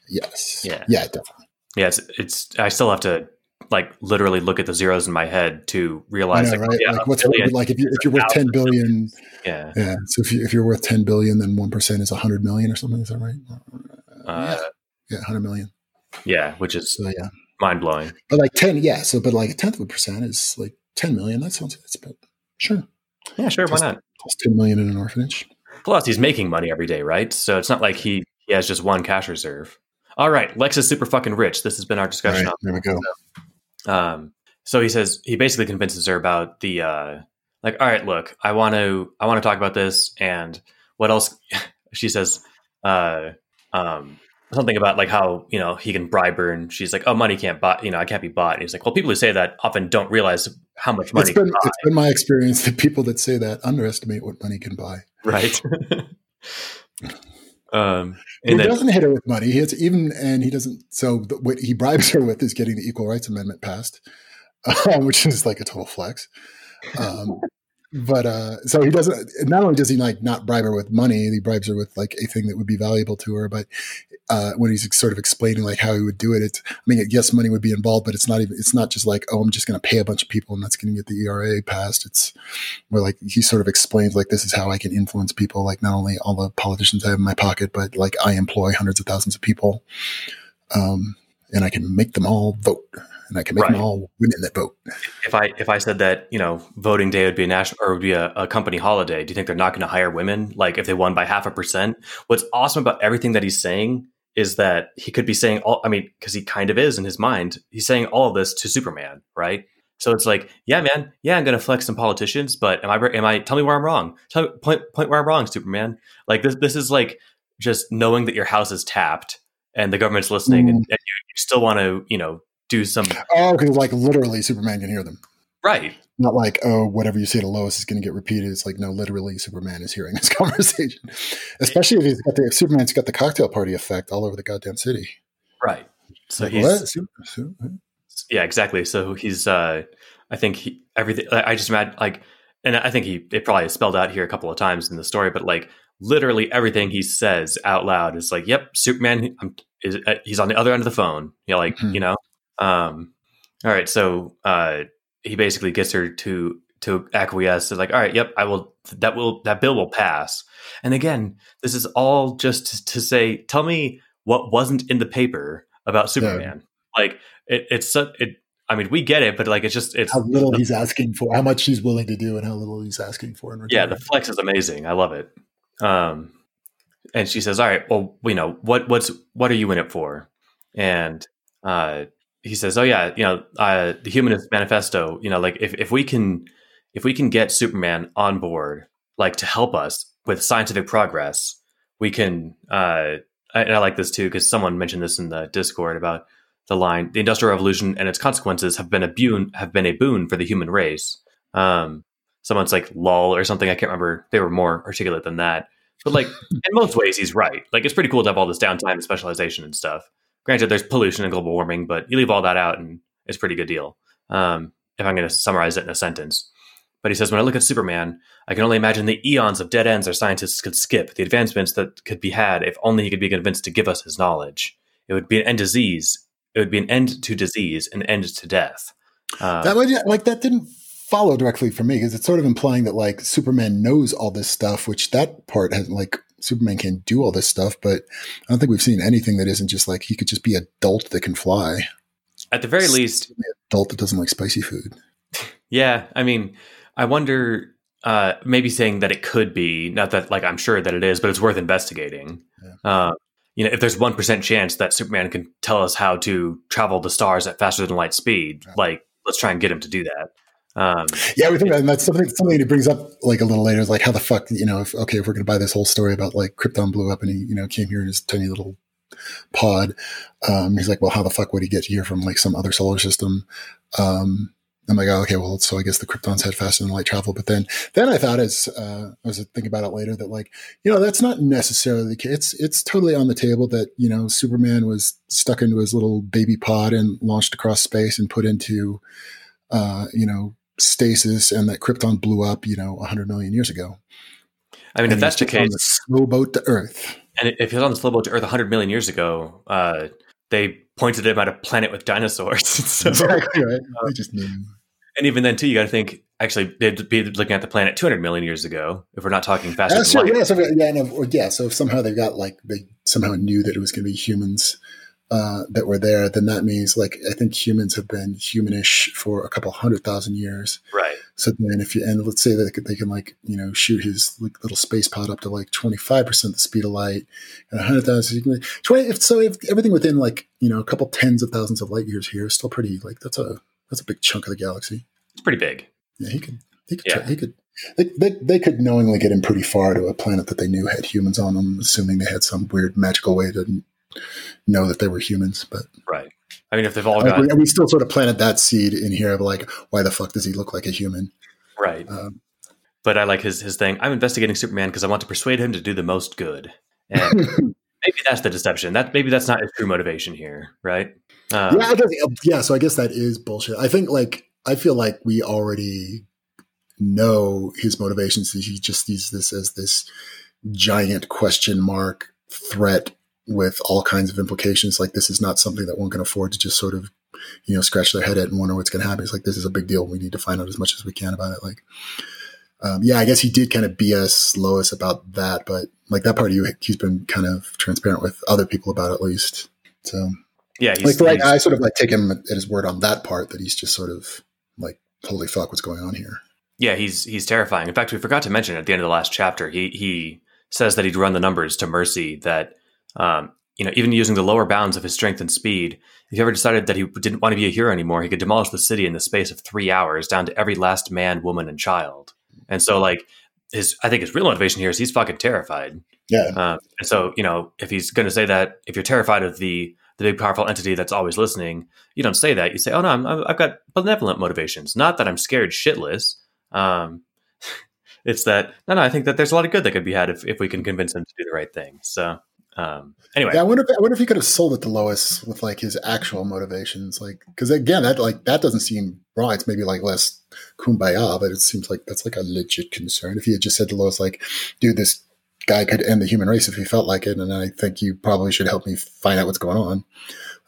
Yes.
Yeah.
Yeah, definitely.
Yeah, it's it's. I still have to like literally look at the zeros in my head to realize
know,
like,
right?
yeah,
like what's billion, like if you if you're worth ten billion,
yeah,
yeah. So if you if you're worth ten billion, then one percent is a hundred million or something. Is that right?
Uh,
yeah, yeah, hundred million.
Yeah, which is
so, yeah,
mind blowing.
But like ten, yeah. So but like a tenth of a percent is like ten million. That sounds it's about sure.
Yeah, sure.
Just,
why not?
Just ten million in an orphanage.
Plus, he's making money every day, right? So it's not like he he has just one cash reserve. All right, Lex is super fucking rich. This has been our discussion.
Right, there we go.
So, um, so he says he basically convinces her about the uh, like. All right, look, I want to I want to talk about this, and what else? [LAUGHS] she says uh, um, something about like how you know he can bribe her, and she's like, "Oh, money can't buy. You know, I can't be bought." And he's like, "Well, people who say that often don't realize how much money."
It's been, it's been my experience that people that say that underestimate what money can buy.
Right. [LAUGHS] [LAUGHS] um,
he then, doesn't hit her with money. He hits even, and he doesn't. So what he bribes her with is getting the Equal Rights Amendment passed, [LAUGHS] um, which is like a total flex. Um, but uh, so he doesn't. Not only does he like not bribe her with money, he bribes her with like a thing that would be valuable to her. But uh, when he's sort of explaining like how he would do it, it's. I mean, yes, money would be involved, but it's not even. It's not just like, oh, I'm just going to pay a bunch of people and that's going to get the ERA passed. It's where like he sort of explains like this is how I can influence people. Like not only all the politicians I have in my pocket, but like I employ hundreds of thousands of people, um, and I can make them all vote and I can make right. them all women that vote.
If I if I said that you know voting day would be a national or would be a, a company holiday, do you think they're not going to hire women? Like if they won by half a percent? What's awesome about everything that he's saying is that he could be saying all. I mean, because he kind of is in his mind. He's saying all of this to Superman, right? So it's like, yeah, man, yeah, I'm going to flex some politicians, but am I am I? Tell me where I'm wrong. Tell me, point point where I'm wrong, Superman. Like this this is like just knowing that your house is tapped and the government's listening, mm. and, and you, you still want to you know do some.
Oh, because like literally, Superman can hear them.
Right.
Not like oh, whatever you say to Lois is going to get repeated. It's like no, literally, Superman is hearing this [LAUGHS] conversation. Especially if he's got the if Superman's got the cocktail party effect all over the goddamn city.
Right. So like, he's. Yeah, exactly. So he's uh, I think he, everything. I just imagine like, and I think he it probably spelled out here a couple of times in the story, but like literally everything he says out loud is like, "Yep, Superman. I'm, is, uh, he's on the other end of the phone." Know, like
Hmm.
you know. Um, all right, so uh, he basically gets her to to acquiesce. To like, all right, yep, I will. That will that bill will pass. And again, this is all just to say, tell me what wasn't in the paper about Superman. Like it, it's it. I mean, we get it, but like it's just it's
How little he's asking for, how much he's willing to do, and how little he's asking for in return.
yeah. The flex is amazing. I love it. Um, and she says, "All right, well, you know what what's what are you in it for?" And uh, he says, "Oh yeah, you know uh, the Humanist Manifesto. You know, like if if we can if we can get Superman on board, like to help us with scientific progress, we can." Uh, and I like this too because someone mentioned this in the Discord about the line: "The Industrial Revolution and its consequences have been a boon have been a boon for the human race." Um, someone's like "lol" or something. I can't remember. They were more articulate than that. But like in most ways, he's right. Like it's pretty cool to have all this downtime and specialization and stuff. Granted, there's pollution and global warming, but you leave all that out, and it's a pretty good deal. Um, if I'm going to summarize it in a sentence. But he says, when I look at Superman, I can only imagine the eons of dead ends our scientists could skip, the advancements that could be had if only he could be convinced to give us his knowledge. It would be an end disease. It would be an end to disease, an end to death. Uh,
that like that didn't follow directly for me because it's sort of implying that like Superman knows all this stuff, which that part has like Superman can do all this stuff, but I don't think we've seen anything that isn't just like he could just be adult that can fly.
at the very least,
Adult that doesn't like spicy food. [LAUGHS]
Yeah, I mean, I wonder. Uh, maybe saying that it could be not that like I'm sure that it is, but it's worth investigating. Uh, you know, if there's one percent chance that Superman can tell us how to travel the stars at faster than light speed, like let's try and get him to do that. Um,
Yeah, we think and that's something something he brings up like a little later. Is like how the fuck you know if okay if we're gonna buy this whole story about like Krypton blew up and he you know came here in his tiny little pod. Um, he's like, well, how the fuck would he get here from like some other solar system? Um, I'm like, oh, okay, well, so I guess the Kryptons had faster than light travel. But then, then I thought as uh, I was thinking about it later that like, you know, that's not necessarily the case. It's it's totally on the table that you know Superman was stuck into his little baby pod and launched across space and put into, uh, you know, stasis, and that Krypton blew up, you know, 100 million years ago.
I mean,
And
if that's the
he's on
case,
the slow boat to Earth.
and if he was on the slow boat to Earth 100 million years ago, uh, they pointed him at a planet with dinosaurs. [LAUGHS] so,
Exactly right. I just knew.
and even then, too, you got to think. Actually, they'd be looking at the planet 200 million years ago. If we're not talking faster
That's
than
true.
light.
Yeah, so, yeah, no, or, yeah. So if somehow they got like they somehow knew that it was going to be humans uh, that were there, then that means like I think humans have been humanish for a couple hundred thousand years.
Right.
So then, if you and let's say that they, can like you know shoot his like, little space pod up to like twenty five percent the speed of light and a hundred thousand. Twenty. If so, if everything within like you know a couple tens of thousands of light years here is still pretty like that's a that's a big chunk of the galaxy.
It's pretty big.
Yeah, he could. He could.
Yeah.
Try, he could. They, they, they could knowingly get him pretty far to a planet that they knew had humans on them, assuming they had some weird magical way to know that they were humans. But
Right. I mean, if they've all got
we, we still sort of planted that seed in here of like, why the fuck does he look like a human?
right,
Um,
but I like his his thing. I'm investigating Superman because I want to persuade him to do the most good, and [LAUGHS] maybe that's the deception. That maybe that's not his true motivation here, right? Um,
yeah, I guess, yeah. So I guess that is bullshit. I think like I feel like we already know his motivations. He just sees this as this giant question mark threat with all kinds of implications. Like this is not something that one can afford to just sort of, you know, scratch their head at and wonder what's going to happen. It's like this is a big deal. We need to find out as much as we can about it. Like, um, yeah, I guess he did kind of BS Lois about that, but like that part, of you he's been kind of transparent with other people about at least. So
yeah. He's,
like right
he's-
now, I sort of like take him at his word on that part that he's just sort of like, holy fuck, what's going on here?
yeah, he's he's terrifying. In fact, we forgot to mention at the end of the last chapter, he he says that he'd run the numbers to Mercy that um, you know even using the lower bounds of his strength and speed, if he ever decided that he didn't want to be a hero anymore, he could demolish the city in the space of three hours, down to every last man, woman, and child. And so, like his, I think his real motivation here is he's fucking terrified.
Yeah.
Um, and so, you know, if he's going to say that, if you're terrified of the the big powerful entity that's always listening, you don't say that. You say, "Oh no, I'm, I've got benevolent motivations. Not that I'm scared shitless. Um, [LAUGHS] it's that no, no. I think that there's a lot of good that could be had if if we can convince him to do the right thing. So, Um, anyway,
Yeah, I wonder. If, I wonder if he could have sold it to Lois with like his actual motivations, like because again, that like that doesn't seem wrong. It's maybe like less kumbaya, but it seems like that's like a legit concern. If he had just said to Lois, like, "Dude, this guy could end the human race if he felt like it, and I think you probably should help me find out what's going on,"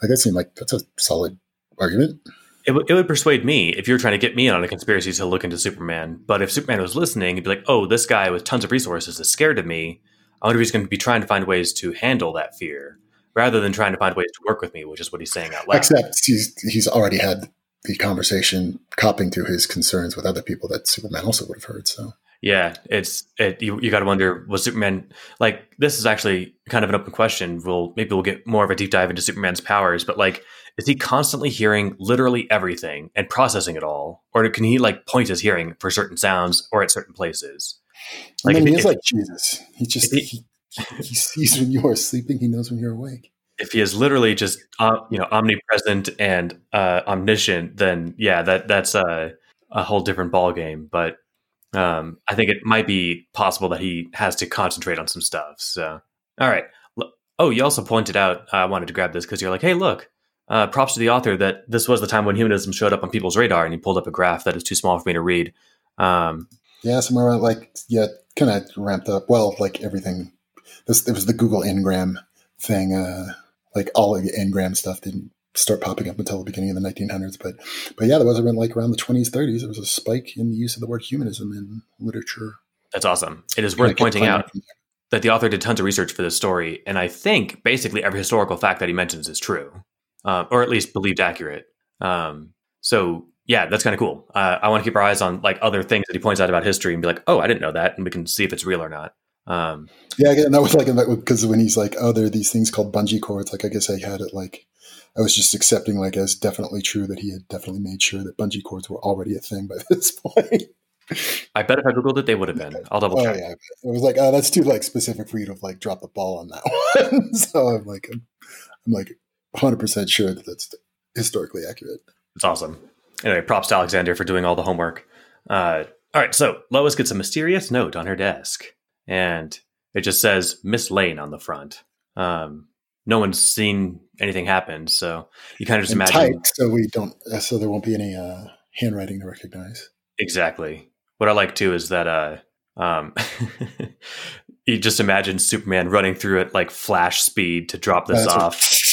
like that seemed like that's a solid argument.
it, w- it would persuade me if you're trying to get me on a conspiracy to look into Superman. But if Superman was listening, he'd be like, "Oh, this guy with tons of resources is scared of me. I wonder if he's going to be trying to find ways to handle that fear, rather than trying to find ways to work with me," which is what he's saying out loud.
Except he's he's already had the conversation copping to his concerns with other people that Superman also would have heard. So
Yeah, it's it. You, you got to wonder was Superman like this is actually kind of an open question. We'll maybe we'll get more of a deep dive into Superman's powers, but like, is he constantly hearing literally everything and processing it all, or can he like point his hearing for certain sounds or at certain places?
Like, mean,
he-
he's like Jesus. He just
if
he, he sees when you are sleeping. He knows when you're awake.
if he is literally just uh, you know omnipresent and uh, omniscient, then yeah, that that's a a whole different ball game. But um, I think it might be possible that he has to concentrate on some stuff. So all right. Oh, you also pointed out I wanted to grab this because you're like, hey, look. Uh, props to the author that this was the time when humanism showed up on people's radar, and he pulled up a graph that is too small for me to read. Um,
Yeah, somewhere around like yeah, kind of ramped up. Well, like everything. This it was the Google Ngram thing. Uh, like all of the Ngram stuff didn't start popping up until the beginning of the 1900s. But but yeah, there was around like around the 20s, 30s. There was a spike in the use of the word humanism in literature.
that's awesome. It is worth pointing out that the author did tons of research for this story, and I think basically every historical fact that he mentions is true, uh, or at least believed accurate. Um, so yeah, that's kind of cool. Uh, I want to keep our eyes on like other things that he points out about history and be like, oh, I didn't know that, and we can see if it's real or not. Um,
Yeah, again, that was like because when he's like, "Oh, there are these things called bungee cords." Like, I guess I had it like I was just accepting like as definitely true that he had definitely made sure that bungee cords were already a thing by [LAUGHS] this point.
I bet if I googled it, they would have been. I'll double
Oh
check.
yeah, it was like, oh, that's too like specific for you to like drop the ball on that [LAUGHS] one. so I'm like, I'm, I'm like 100 percent sure that that's historically accurate.
It's awesome. Anyway, props to Alexander for doing all the homework. Uh, all right, so Lois gets a mysterious note on her desk, and it just says Miss Lane on the front. Um, no one's seen anything happen, so you kind of just
And
imagine
typed, so we don't, uh, so there won't be any uh, handwriting to recognize.
exactly. What I like too is that uh, um, [LAUGHS] you just imagine Superman running through at like flash speed to drop this
That's what-
off. [LAUGHS]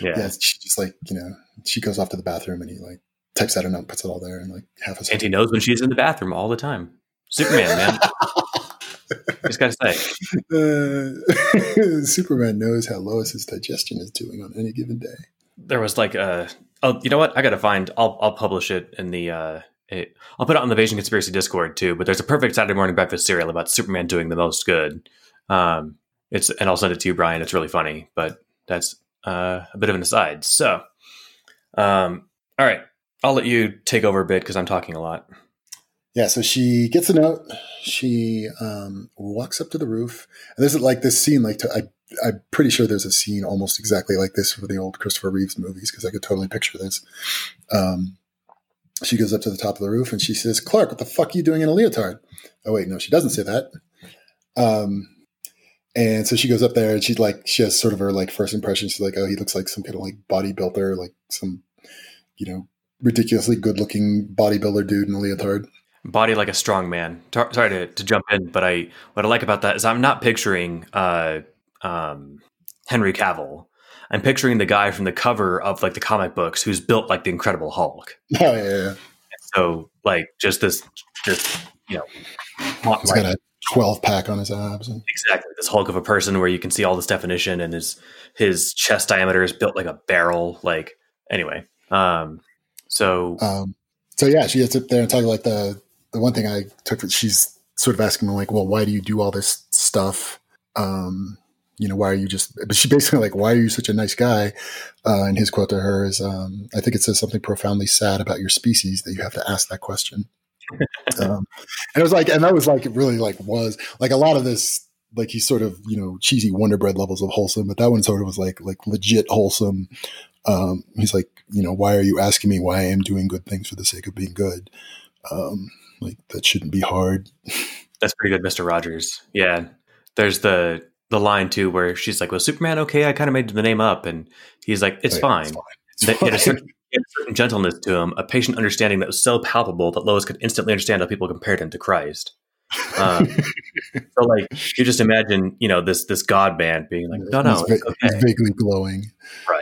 Yeah,
Yeah,
she just like you know, she goes off to the bathroom and he like types out a note, puts it all there, and like half a
and he knows when she's in the bathroom all the time. Superman, man. [LAUGHS] just gotta say.
Uh, [LAUGHS] Superman knows how Lois's digestion is doing on any given day.
there was like a oh you know what i gotta find i'll i'll publish it in the uh it, i'll put it on the Bayesian Conspiracy discord too but there's a perfect saturday morning breakfast cereal about superman doing the most good um it's and i'll send it to you brian it's really funny but that's uh a bit of an aside so um all right i'll let you take over a bit because i'm talking a lot
Yeah, so she gets a note. She um, walks up to the roof. And there's like this scene, like to, I, I'm pretty sure there's a scene almost exactly like this for the old Christopher Reeves movies because I could totally picture this. Um, she goes up to the top of the roof and she says, "Clark, what the fuck are you doing in a leotard?" Oh wait, no, she doesn't say that. Um, and so she goes up there and she's like, she has sort of her like first impression. She's like, "Oh, he looks like some kind of like bodybuilder, like some, you know, ridiculously good-looking bodybuilder dude in a leotard."
body like a strong man Tar- sorry to, to jump in but i what i like about that is i'm not picturing uh um henry cavill i'm picturing the guy from the cover of like the comic books who's built like the incredible hulk [LAUGHS]
Oh yeah, yeah.
so like just this this you know
He's
like-
got a 12 pack on his abs. And,
exactly this hulk of a person where you can see all this definition and his his chest diameter is built like a barrel like anyway um so
um, so yeah, she gets up there and talking like the the one thing I took. that She's sort of asking me like, well, why do you do all this stuff? Um, you know, why are you just? But she basically like, why are you such a nice guy? Uh, and his quote to her is, um, I think it says something profoundly sad about your species that you have to ask that question. [LAUGHS] um, and it was like, and that was like, it really like was like a lot of this. Like he's sort of you know cheesy Wonder Bread levels of wholesome, but that one sort of was like like legit wholesome. Um, he's like, you know, why are you asking me why I am doing good things for the sake of being good? Um, like that shouldn't be hard. [LAUGHS]
That's pretty good, Mr. Rogers. Yeah. There's the the line too where she's like, "Well, Superman okay? I kind of made the name up," and he's like, "It's
Oh, yeah,
fine."
It's fine. It's
That he had a
fine.
certain, [LAUGHS] a certain gentleness to him, a patient understanding that was so palpable that Lois could instantly understand how people compared him to Christ. Um, [LAUGHS] so, like, you just imagine, you know, this this God man being like, "No, no,
he's,
it's
va-
okay."
he's vaguely glowing.
Right.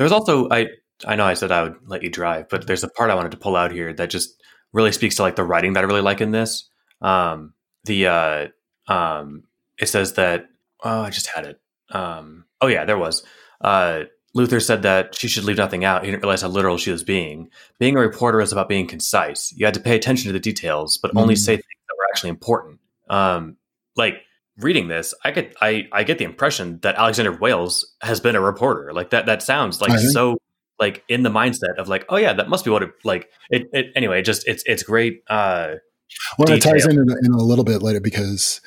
There's also I I know I said I would let you drive, but there's a part I wanted to pull out here that just really speaks to like the writing that I really like in this. Um the uh um it says that oh I just had it. Um oh yeah, there was. Uh Luthor said that she should leave nothing out. He didn't realize how literal she was being. Being a reporter is about being concise. You had to pay attention to the details, but only
Mhm.
say things that were actually important. Um, like reading this, I get I I get the impression that Alexander Wales has been a reporter. Like that that sounds like
think-
so like in the mindset of like, oh yeah, that must be what it like it, it anyway, it just it's it's great uh
Well, it ties in, in in a little bit later because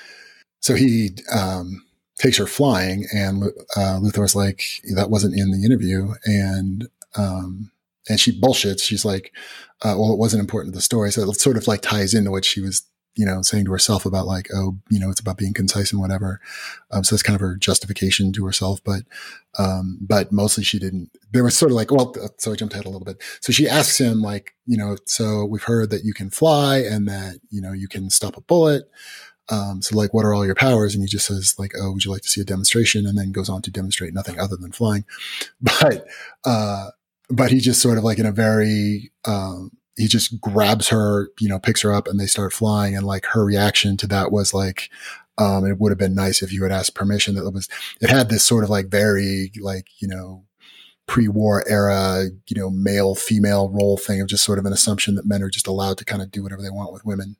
so he um, takes her flying, and uh, Luthor's like, "That wasn't in the interview," and um, and she bullshits. She's like, uh, "Well, it wasn't important to the story," so it sort of like ties into what she was, you know, saying to herself about like, "Oh, you know, it's about being concise and whatever." Um, so that's kind of her justification to herself, but um, but mostly she didn't. There was sort of like, well, uh, so I jumped ahead a little bit. So she asks him, like, you know, so we've heard that you can fly and that, you know, you can stop a bullet. Um, so like, what are all your powers? And he just says like, oh, would you like to see a demonstration? And then goes on to demonstrate nothing other than flying. [LAUGHS] But, uh, but he just sort of like in a very, um, he just grabs her, you know, picks her up and they start flying. And like her reaction to that was like, um, it would have been nice if you had asked permission. That was, it had this sort of like very like, you know, pre-war era, you know, male female role thing of just sort of an assumption that men are just allowed to kind of do whatever they want with women.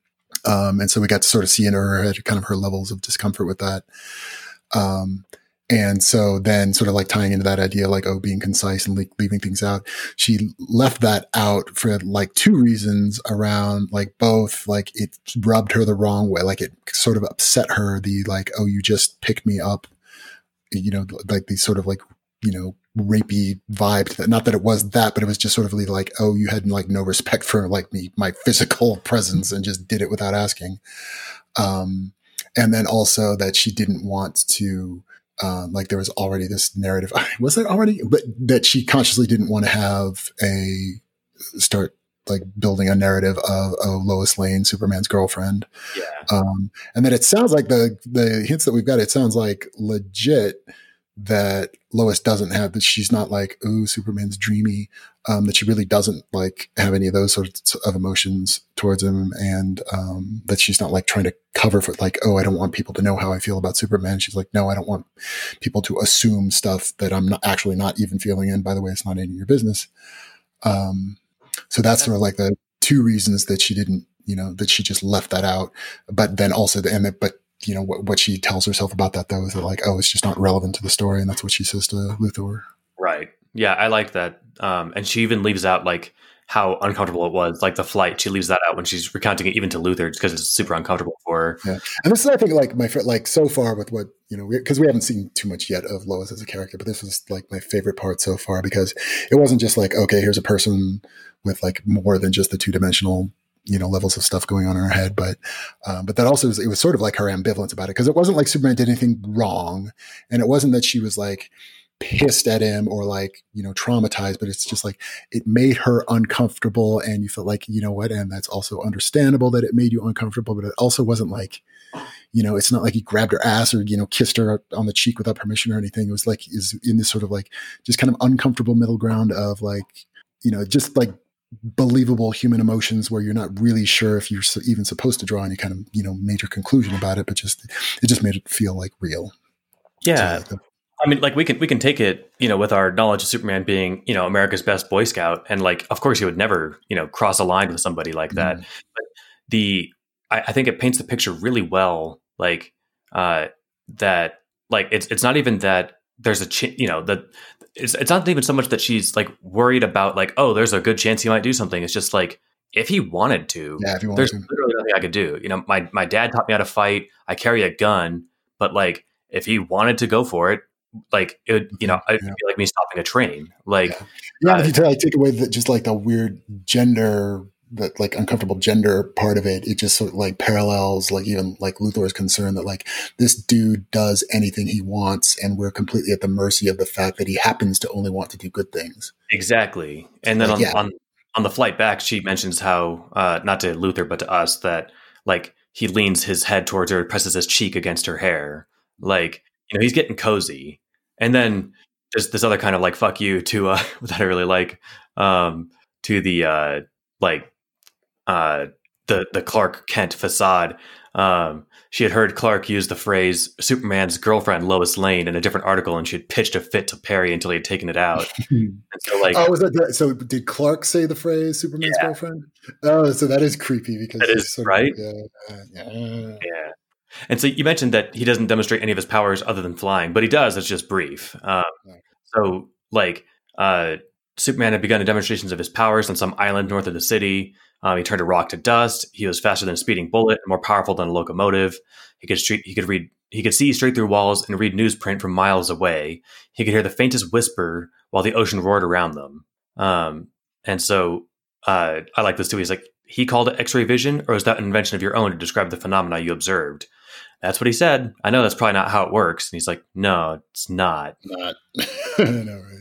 Um, and so we got to sort of see in her kind of her levels of discomfort with that. Um, and so then sort of like tying into that idea, like, oh, being concise and le- leaving things out. She left that out for like two reasons around like both, like it rubbed her the wrong way. Like it sort of upset her. The like, oh, you just picked me up, you know, like these sort of like, you know, rapey vibe. That, Not that it was that, but it was just sort of like, oh, you had like no respect for like me, my physical presence and just did it without asking. Um, and then also that she didn't want to, um, like there was already this narrative. [LAUGHS] Was there already, but that she consciously didn't want to have a start like building a narrative of, of Lois Lane, Superman's girlfriend.
yeah.
Um, and then it sounds like the the hints that we've got. It sounds like legit that Lois doesn't have that. She's not like, oh Superman's dreamy." Um, that she really doesn't like have any of those sorts of emotions towards him, and um, that she's not like trying to cover for like, "Oh, I don't want people to know how I feel about Superman." She's like, "No, I don't want people to assume stuff that I'm not actually not even feeling." And by the way, it's not any of your business. Um, so that's sort of like the two reasons that she didn't, you know, that she just left that out. But then also the, and that, but you know, what, what she tells herself about that though is that like, oh, it's just not relevant to the story. And that's what she says to Luthor.
Right. Yeah, I like that. Um, and she even leaves out like how uncomfortable it was, like the flight. She leaves that out when she's recounting it even to Luthor because it's super uncomfortable for her.
And this is, I think, like my, like so far with what, you know, because we haven't seen too much yet of Lois as a character, but this was like my favorite part so far because it wasn't just like, okay, here's a person with like more than just the two dimensional, you know, levels of stuff going on in her head. But, um, but that also was, it was sort of like her ambivalence about it because it wasn't like Superman did anything wrong. And it wasn't that she was like, pissed at him or like you know traumatized but it's just like it made her uncomfortable and you felt like you know what and that's also understandable that it made you uncomfortable but it also wasn't like you know it's not like he grabbed her ass or you know kissed her on the cheek without permission or anything it was like is in this sort of like just kind of uncomfortable middle ground of like you know just like believable human emotions where you're not really sure if you're even supposed to draw any kind of you know major conclusion about it but just it just made it feel like real
Yeah.
So,
I mean, like we can we can take it, you know, with our knowledge of Superman being, you know, America's best Boy Scout, and like, of course, he would never, you know, cross a line with somebody like that.
Mm.
But the, I, I think it paints the picture really well, like uh, that, like it's it's not even that there's a, ch- you know, that it's it's not even so much that she's like worried about like, oh, there's a good chance he might do something. It's just like if he wanted to,
yeah if you want
there's
to
literally nothing I could do. You know, my my dad taught me how to fight. I carry a gun, but like if he wanted to go for it, like it would, you know, it'd
Yeah.
be like me stopping a train. Like,
Yeah,
Uh,
if you take, take away the, just like the weird gender that like uncomfortable gender part of it, it just sort of like parallels like even like Luthor's concern that like this dude does anything he wants and we're completely at the mercy of the fact that he happens to only want to do good things.
Exactly. And then
Like,
on,
yeah.
on on the flight back, she mentions how uh, not to Luthor but to us that like he leans his head towards her, presses his cheek against her hair, like you know he's getting cozy. And then there's this other kind of like fuck you to uh, [LAUGHS] that I really like um, to the uh, like uh, the the Clark Kent facade. Um, she had heard Clark use the phrase "Superman's girlfriend Lois Lane" in a different article, and she had pitched a fit to Perry until he had taken it out. [LAUGHS] So, like,
oh, was that so? Did Clark say the phrase "Superman's
Yeah.
girlfriend"? Oh, so that is creepy because
That
it's
is,
sort
right?
yeah, yeah.
Yeah. And so you mentioned that he doesn't demonstrate any of his powers other than flying, but he does. It's just brief. Um, so, like, uh, Superman had begun demonstrations of his powers on some island north of the city. Um, he turned a rock to dust. He was faster than a speeding bullet and more powerful than a locomotive. He could street, he could read he could see straight through walls and read newsprint from miles away. He could hear the faintest whisper while the ocean roared around them. Um, and so uh, I like this too. He's like, he called it X-ray vision, or is that an invention of your own to describe the phenomena you observed? That's what he said. I know that's probably not how it works. And he's like, no, it's not.
Not. [LAUGHS] Right?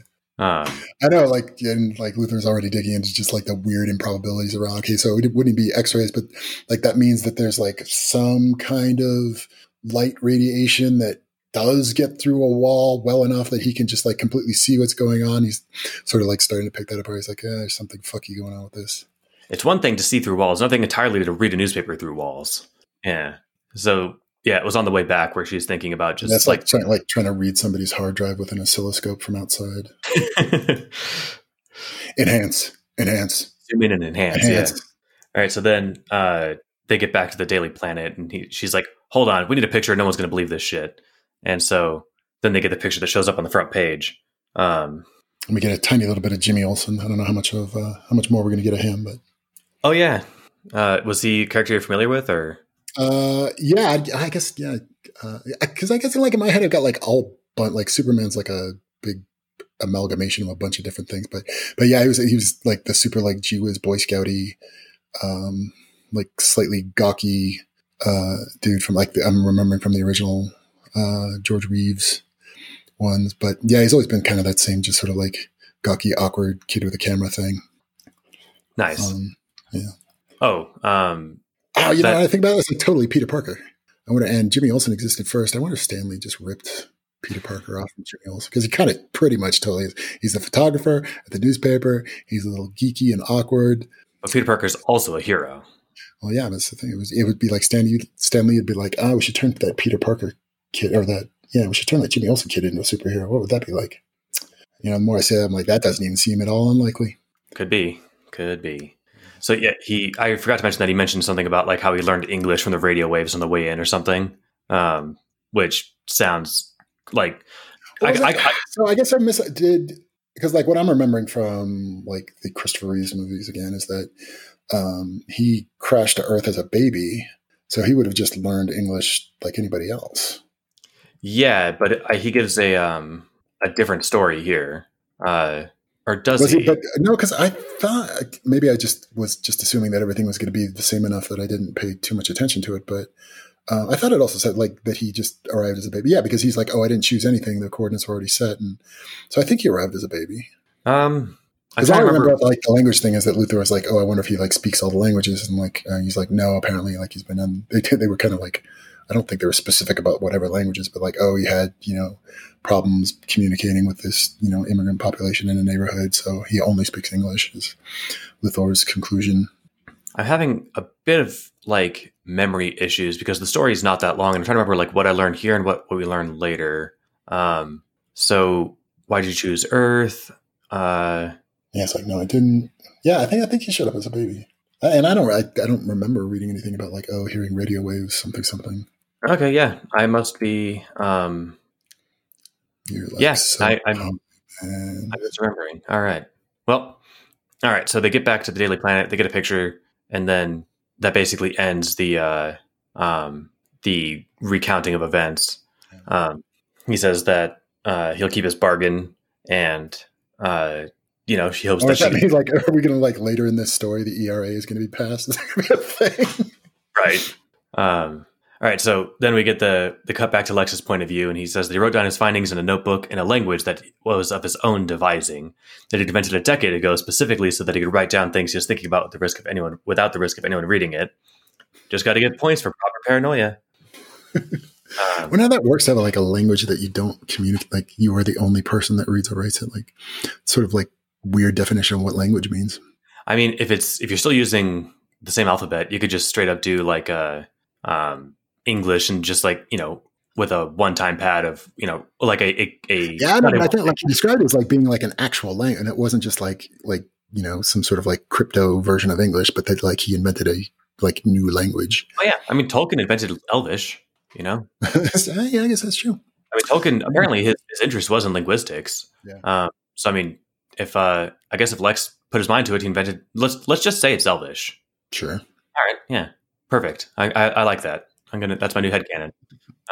Um,
I know, like, and like Luthor's already digging into just like the weird improbabilities around. Okay, so it wouldn't be X-rays, but like that means that there's like some kind of light radiation that does get through a wall well enough that he can just like completely see what's going on. He's sort of like starting to pick that apart. He's like, yeah, there's something fucky going on with this.
it's one thing to see through walls, another thing entirely to read a newspaper through walls. Yeah. So yeah, it was on the way back where she's thinking about
And
just
that's like
like,
trying, like trying to read somebody's hard drive with an oscilloscope from outside. [LAUGHS] Enhance, enhance,
zoom in and enhance.
enhance.
Yeah. All right. So then uh, they get back to the Daily Planet, and he, she's like, "Hold on, we need a picture. No one's going to believe this shit." And so then they get the picture that shows up on the front page. Um,
And we get a tiny little bit of Jimmy Olsen. I don't know how much of uh, how much more we're going to get of him, but
oh yeah, uh, was he a character you're familiar with, or
uh, yeah, I, I guess yeah, because I guess like in my head I've got like all but like Superman's like a big amalgamation of a bunch of different things, but but yeah, he was he was like the super like gee whiz Boy Scouty, um, like slightly gawky uh, dude from like the, I'm remembering from the original uh, George Reeves ones, but yeah, he's always been kind of that same just sort of like gawky awkward kid with a camera thing.
nice?
Um,
oh, um,
Oh, you know,
That-
what I think about it, it's like totally Peter Parker. I wonder, and Jimmy Olsen existed first. I wonder if Stan Lee just ripped Peter Parker off from Jimmy Olsen because he kind of pretty much totally is. He's a photographer at the newspaper. He's a little geeky and awkward.
but Peter Parker's also a hero.
Well, yeah, that's the thing. It was. It would be like Stan Lee. Stanley would be like, "Ah, we should turn that Peter Parker kid or that. Yeah, we should turn that Jimmy Olsen kid into a superhero. What would that be like?" You know, the more I say, that, I'm like, that doesn't even seem at all unlikely.
Could be, could be. So yeah, he. I forgot to mention that he mentioned something about like how he learned English from the radio waves on the way in or something, um, which sounds like. I, I. I,
So I guess I miss did because like what I'm remembering from like the Christopher Reeves movies again is that um, he crashed to Earth as a baby, so he would have just learned English like anybody else.
yeah, but it, I, he gives a um a different story here, uh, or does
Was
he?
he? But no, because I thought maybe I just was just assuming that everything was going to be the same enough that I didn't pay too much attention to it. But uh, I thought it also said like that he just arrived as a baby. Yeah, because he's like, oh, I didn't choose anything; the coordinates were already set, and so I think he arrived as a baby.
um,
Because
trying
I remember,
remember.
like the language thing is that Luthor was like, "Oh, I wonder if he like speaks all the languages," and like uh, he's like, "No, apparently, like he's been on." [LAUGHS] They they were kind of like, I don't think they were specific about whatever languages, but like, oh, he had you know problems communicating with this you know immigrant population in a neighborhood, so he only speaks English. Is Luthor's conclusion?
I'm having a bit of like memory issues because the story is not that long. And I'm trying to remember like what I learned here and what, what we learned later. Um, so why did you choose Earth? Uh,
Yeah, it's like no, I didn't. Yeah, I think I think he showed up as a baby, and I don't I, I don't remember reading anything about like oh hearing radio waves something something.
Okay, yeah, I must be. Um,
You're like,
Yeah,
so
I- I'm-. I was remembering. All right. Well, all right. So they get back to the Daily Planet. They get a picture, and then that basically ends the uh, um, the recounting of events. Um, he says that uh, he'll keep his bargain, and uh, you know, she hopes
Or
that she
that mean like are we gonna like later in this story the ERA is gonna be passed? [LAUGHS] Is that gonna be a thing?
right. Um, all right, so then we get the the cut back to Lex's point of view, and he says that he wrote down his findings in a notebook in a language that was of his own devising, that he'd invented a decade ago specifically so that he could write down things he was thinking about with the risk of anyone without the risk of anyone reading it. Just got to get points for proper paranoia. Um, [LAUGHS]
Well, now that works have like a language that you don't communicate, like you are the only person that reads or writes it. Like, sort of like weird definition of what language means.
I mean, if it's if you're still using the same alphabet, you could just straight up do like a um, English and just like you know with a one time pad of you know like a a, a
Yeah, I, mean, I think like you described it as like being like an actual language, and it wasn't just like like you know some sort of like crypto version of English, but that like he invented a like new language.
oh yeah, I mean Tolkien invented Elvish. You know, [LAUGHS]
yeah, I guess that's true.
I mean Tolkien apparently his, his interest was in linguistics.
Yeah.
Um, so I mean, if uh, I guess if Lex put his mind to it, he invented. Let's let's just say it's Elvish.
Sure.
All right, yeah, perfect. I I, I like that. I'm gonna that's my new headcanon.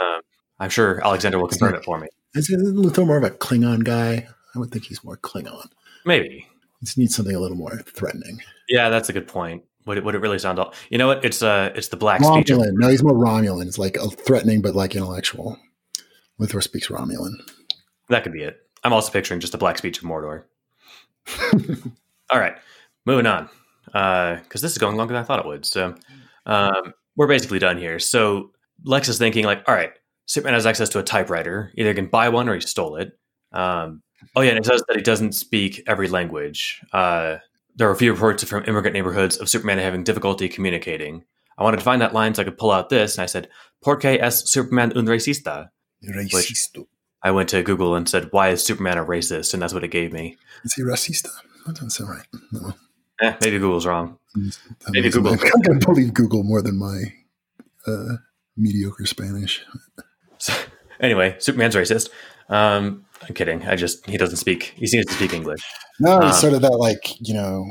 Um, I'm sure Alexander will confirm it for me.
Is little more of a Klingon guy? I would think he's more Klingon.
Maybe.
He just needs something a little more threatening.
Yeah, that's a good point. Would it, would it really sound all? You know what? It's uh, it's the black speech. Of,
Romulan. No, he's more Romulan. It's like a threatening, but like intellectual. Luthor speaks Romulan.
that could be it. I'm also picturing just a black speech of Mordor. [LAUGHS] all right, moving on, because this is going longer than I thought it would. So um, we're basically done here. So Lex is thinking like, all right, Superman has access to a typewriter. Either he can buy one or he stole it. Um, oh yeah, and it says that he doesn't speak every language. Uh, there are a few reports from immigrant neighborhoods of Superman having difficulty communicating. I wanted to find that line so I could pull out this, and I said, "Por qué es Superman un racista?"
Racista.
I went to Google and said, "Why is Superman a racist?" And that's what it gave me.
Is he racista? That doesn't sound right. No.
Eh, maybe Google's wrong.
That
Maybe Google.
I'm going to believe Google more than my uh, mediocre Spanish.
So, anyway, Superman's racist. Um, I'm kidding. I just he doesn't speak. He seems to speak English.
No, he's
Uh,
sort of that like you know,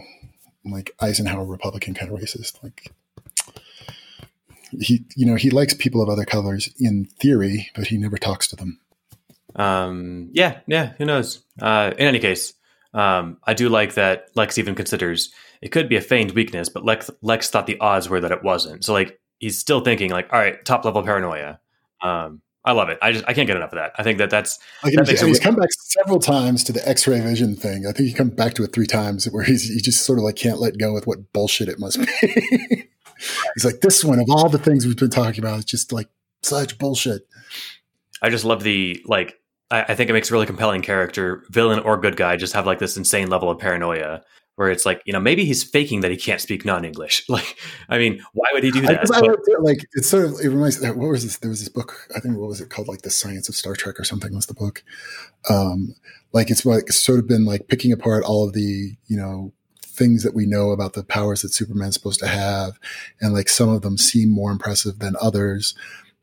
like Eisenhower Republican kind of racist. Like he, you know, he likes people of other colors in theory, but he never talks to them.
Um, yeah, yeah. Who knows? Uh, in any case, um, I do like that Lex even considers it could be a feigned weakness, but Lex Lex thought the odds were that it wasn't. So like he's still thinking like, all right, top level paranoia. Um, I love it. I just I can't get enough of that. I think that that's
Like
That
he's, he's come back several times to the X-ray vision thing. I think he come back to it three times, where he's he just sort of like can't let go with what bullshit it must be. [LAUGHS] he's like, this one of all the things we've been talking about is just like such bullshit.
I just love the like. I, I think it makes a really compelling character, villain or good guy, just have like this insane level of paranoia where it's like you know maybe he's faking that he can't speak non-English. [LAUGHS] Like, I mean, why would he do that?
guess I
But-
it, like it's sort of it reminds me what was this there was this book I think what was it called like the science of Star Trek or something was the book um like it's like sort of been like picking apart all of the you know things that we know about the powers that Superman's supposed to have and like some of them seem more impressive than others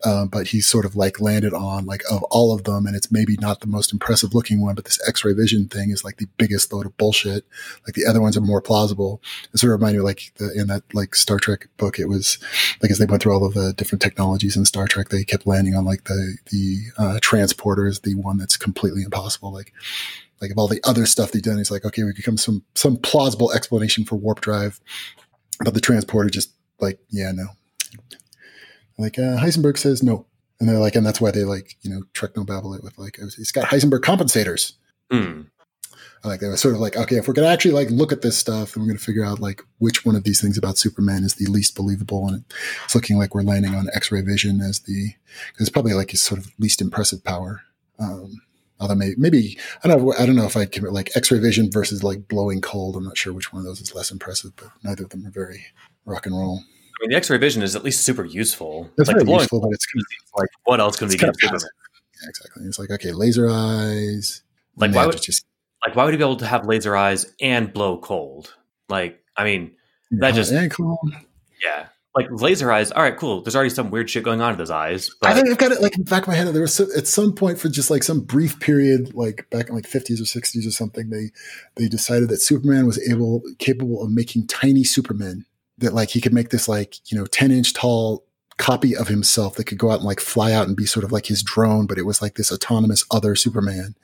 um, but he's sort of like landed on like of all of them and it's maybe not the most impressive looking one but this x-ray vision thing is like the biggest load of bullshit. Like the other ones are more plausible. It sort of reminded me like the, in that like Star Trek book, it was like as they went through all of the different technologies in Star Trek, they kept landing on like the the uh, transporter is the one that's completely impossible. Like like of all the other stuff they've done, it's like okay, we could come some some plausible explanation for warp drive, but the transporter just like yeah no, like uh, Heisenberg says no, and they're like and that's why they like you know technobabble it with like it's got Heisenberg compensators.
Hmm.
I like they were sort of like, okay, if we're gonna actually like look at this stuff, and we're gonna figure out like which one of these things about Superman is the least believable, and it's looking like we're landing on X-ray vision as the because it's probably like his sort of least impressive power. Um, although maybe, maybe I don't know, I don't know if I can like X-ray vision versus like blowing cold. I'm not sure which one of those is less impressive, but neither of them are very rock and roll.
I mean, the X-ray vision is at least super useful.
It's
like,
very useful, but it's kind of,
like what else can we get?
kind of Yeah, exactly. It's like okay, laser eyes.
Like, why would-
just
Like, why would he be able to have laser eyes and blow cold? Like, I mean, that just-
yeah, cool.
yeah, like laser eyes. All right, cool. There's already some weird shit going on in those eyes,
I think I've got it like in the back of my head. There was so, at some point for just like some brief period, like back in like fifties or sixties or something, they they decided that Superman was able capable of making tiny Supermen. That like he could make this like you know ten inch tall copy of himself that could go out and like fly out and be sort of like his drone, but it was like this autonomous other Superman.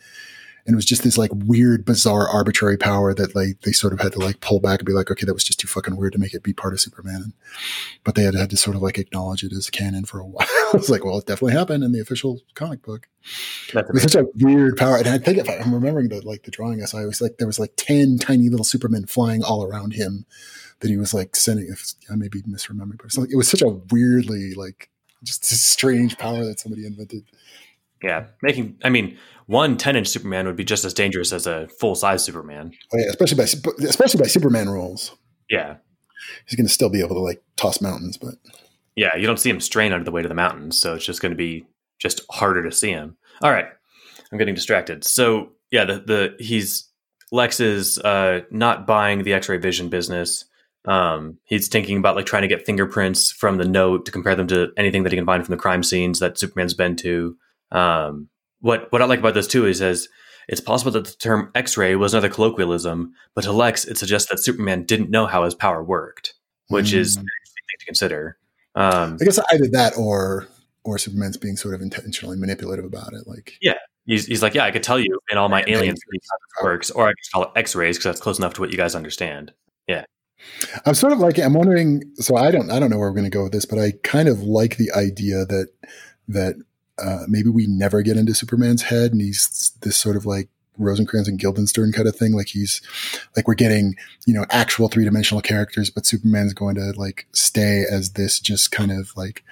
and it was just this like weird, bizarre, arbitrary power that like they sort of had to like pull back and be like, okay, that was just too fucking weird to make it be part of Superman. But they had had to sort of like acknowledge it as canon for a [LAUGHS] while. I was like, well, it definitely happened in the official comic book.
That's
It was such a weird power, and I think if I'm remembering the like the drawing I saw, it was like there was like ten tiny little Supermen flying all around him that he was like sending. If I may be misremembering, but it's like, it was such a weirdly like just a strange power that somebody invented.
Yeah, making. I mean, one 10 inch Superman would be just as dangerous as a full size Superman.
Oh, yeah, especially by especially by Superman rules.
Yeah,
he's going to still be able to like toss mountains, but
yeah, you don't see him strain under the weight of the mountains, so it's just going to be just harder to see him. All right, I'm getting distracted. So yeah, the the he's Lex is uh, not buying the X-ray vision business. Um, he's thinking about like trying to get fingerprints from the note to compare them to anything that he can find from the crime scenes that Superman's been to. Um, what what I like about this too is as it's possible that the term X-ray was another colloquialism, but to Lex it suggests that Superman didn't know how his power worked, which mm. is an interesting thing to consider. Um,
I guess either that or or Superman's being sort of intentionally manipulative about it. Like,
yeah, he's, he's like, yeah, I could tell you in all my alien works, or I could call it X-rays because that's close enough to what you guys understand. Yeah.
I'm sort of like I'm wondering. So I don't I don't know where we're going to go with this, but I kind of like the idea that that uh, maybe we never get into Superman's head, and he's this sort of like Rosencrantz and Guildenstern kind of thing. Like he's like we're getting you know actual three dimensional characters, but Superman's going to like stay as this just kind of like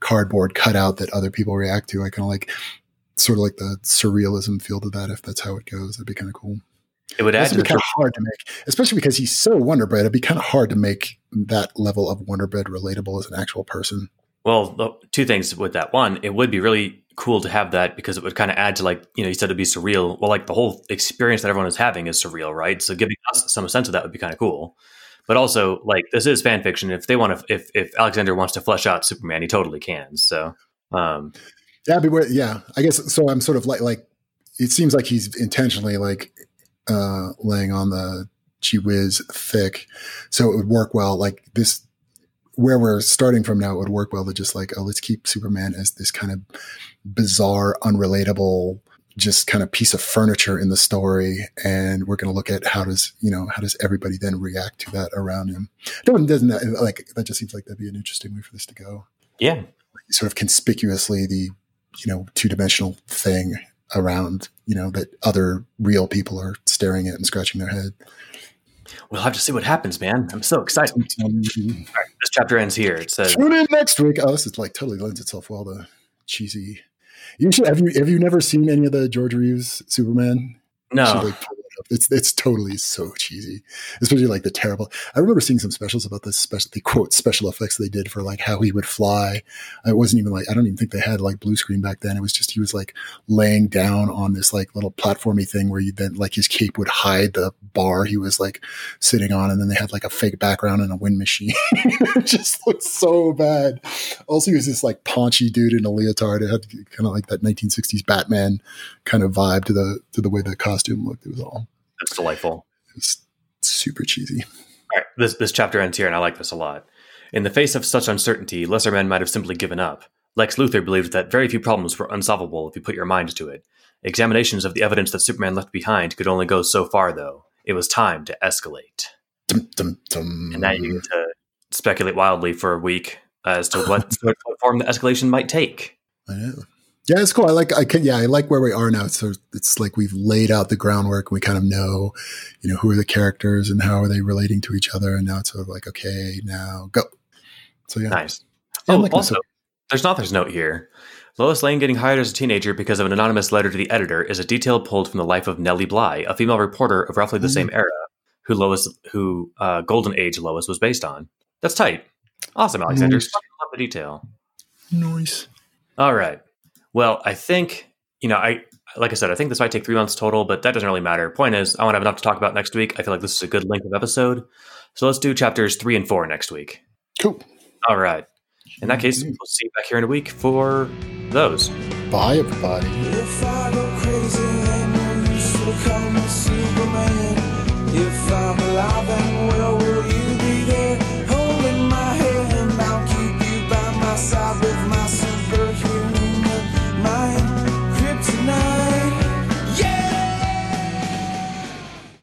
cardboard cutout that other people react to. I kind of like sort of like the surrealism feel to that. If that's how it goes, that'd be kind of cool.
It would add to
be kind of hard to make, especially because he's so Wonder Bread. It'd be kind of hard to make that level of Wonder Bread relatable as an actual person.
Well, two things with that. One, it would be really cool to have that because it would kind of add to like you know you said it'd be surreal. Well, like the whole experience that everyone is having is surreal, right? So giving us some sense of that would be kind of cool. But also, like this is fan fiction. If they want to, if if Alexander wants to flesh out Superman, he totally can. So, um,
yeah, beware. Yeah, I guess so. I'm sort of like like it seems like he's intentionally like uh laying on the gee whiz thick, so it would work well. Like this where we're starting from now, it would work well to just like, oh, let's keep Superman as this kind of bizarre, unrelatable, just kind of piece of furniture in the story. And we're going to look at how does, you know, how does everybody then react to that around him? Doesn't, doesn't that, like, that just seems like that'd be an interesting way for this to go.
Yeah.
Sort of conspicuously the, you know, two dimensional thing around, you know, that other real people are staring at and scratching their head.
We'll have to see what happens, man. I'm so excited. this chapter ends here. It says
tune in next week. Oh, this is like totally lends itself well to cheesy. You should have you have you never seen any of the George Reeves Superman?
No.
Like, it's it's totally so cheesy, especially like the terrible. I remember seeing some specials about the special the quote special effects they did for like how he would fly. It wasn't even like I don't even think they had like blue screen back then. It was just he was like laying down on this like little platformy thing where you then like his cape would hide the bar he was like sitting on, and then they had like a fake background and a wind machine. [LAUGHS] it just looked so bad. Also, he was this like paunchy dude in a leotard. It had kind of like that 1960s Batman kind of vibe to the to the way the costume looked. It was all
that's delightful.
It's super cheesy.
All right, this this chapter ends here, and I like this a lot. In the face of such uncertainty, lesser men might have simply given up. Lex Luthor believed that very few problems were unsolvable if you put your mind to it. Examinations of the evidence that Superman left behind could only go so far, though. It was time to escalate.
Dum, dum, dum.
And now you get to speculate wildly for a week as to what, [LAUGHS] what form the escalation might take.
I know. Yeah, it's cool. I like, I can, yeah, I like where we are now. So it's like we've laid out the groundwork. And we kind of know, you know, who are the characters and how are they relating to each other. And now it's sort of like, okay, now go. So yeah.
Nice. Yeah, oh, like also, there's an author's note here. Lois Lane getting hired as a teenager because of an anonymous letter to the editor is a detail pulled from the life of Nellie Bly, a female reporter of roughly the mm-hmm. same era, who Lois, who uh, Golden Age Lois was based on. That's tight. Awesome, Alexander. Nice. Love the detail.
Nice.
All right. Well, I think, you know, I like I said, I think this might take three months total, but that doesn't really matter. Point is, I want to have enough to talk about next week. I feel like this is a good length of episode. So let's do chapters three and four next week.
Cool.
All right. In that case, mm-hmm. we'll see you back here in a week for those.
Bye, everybody.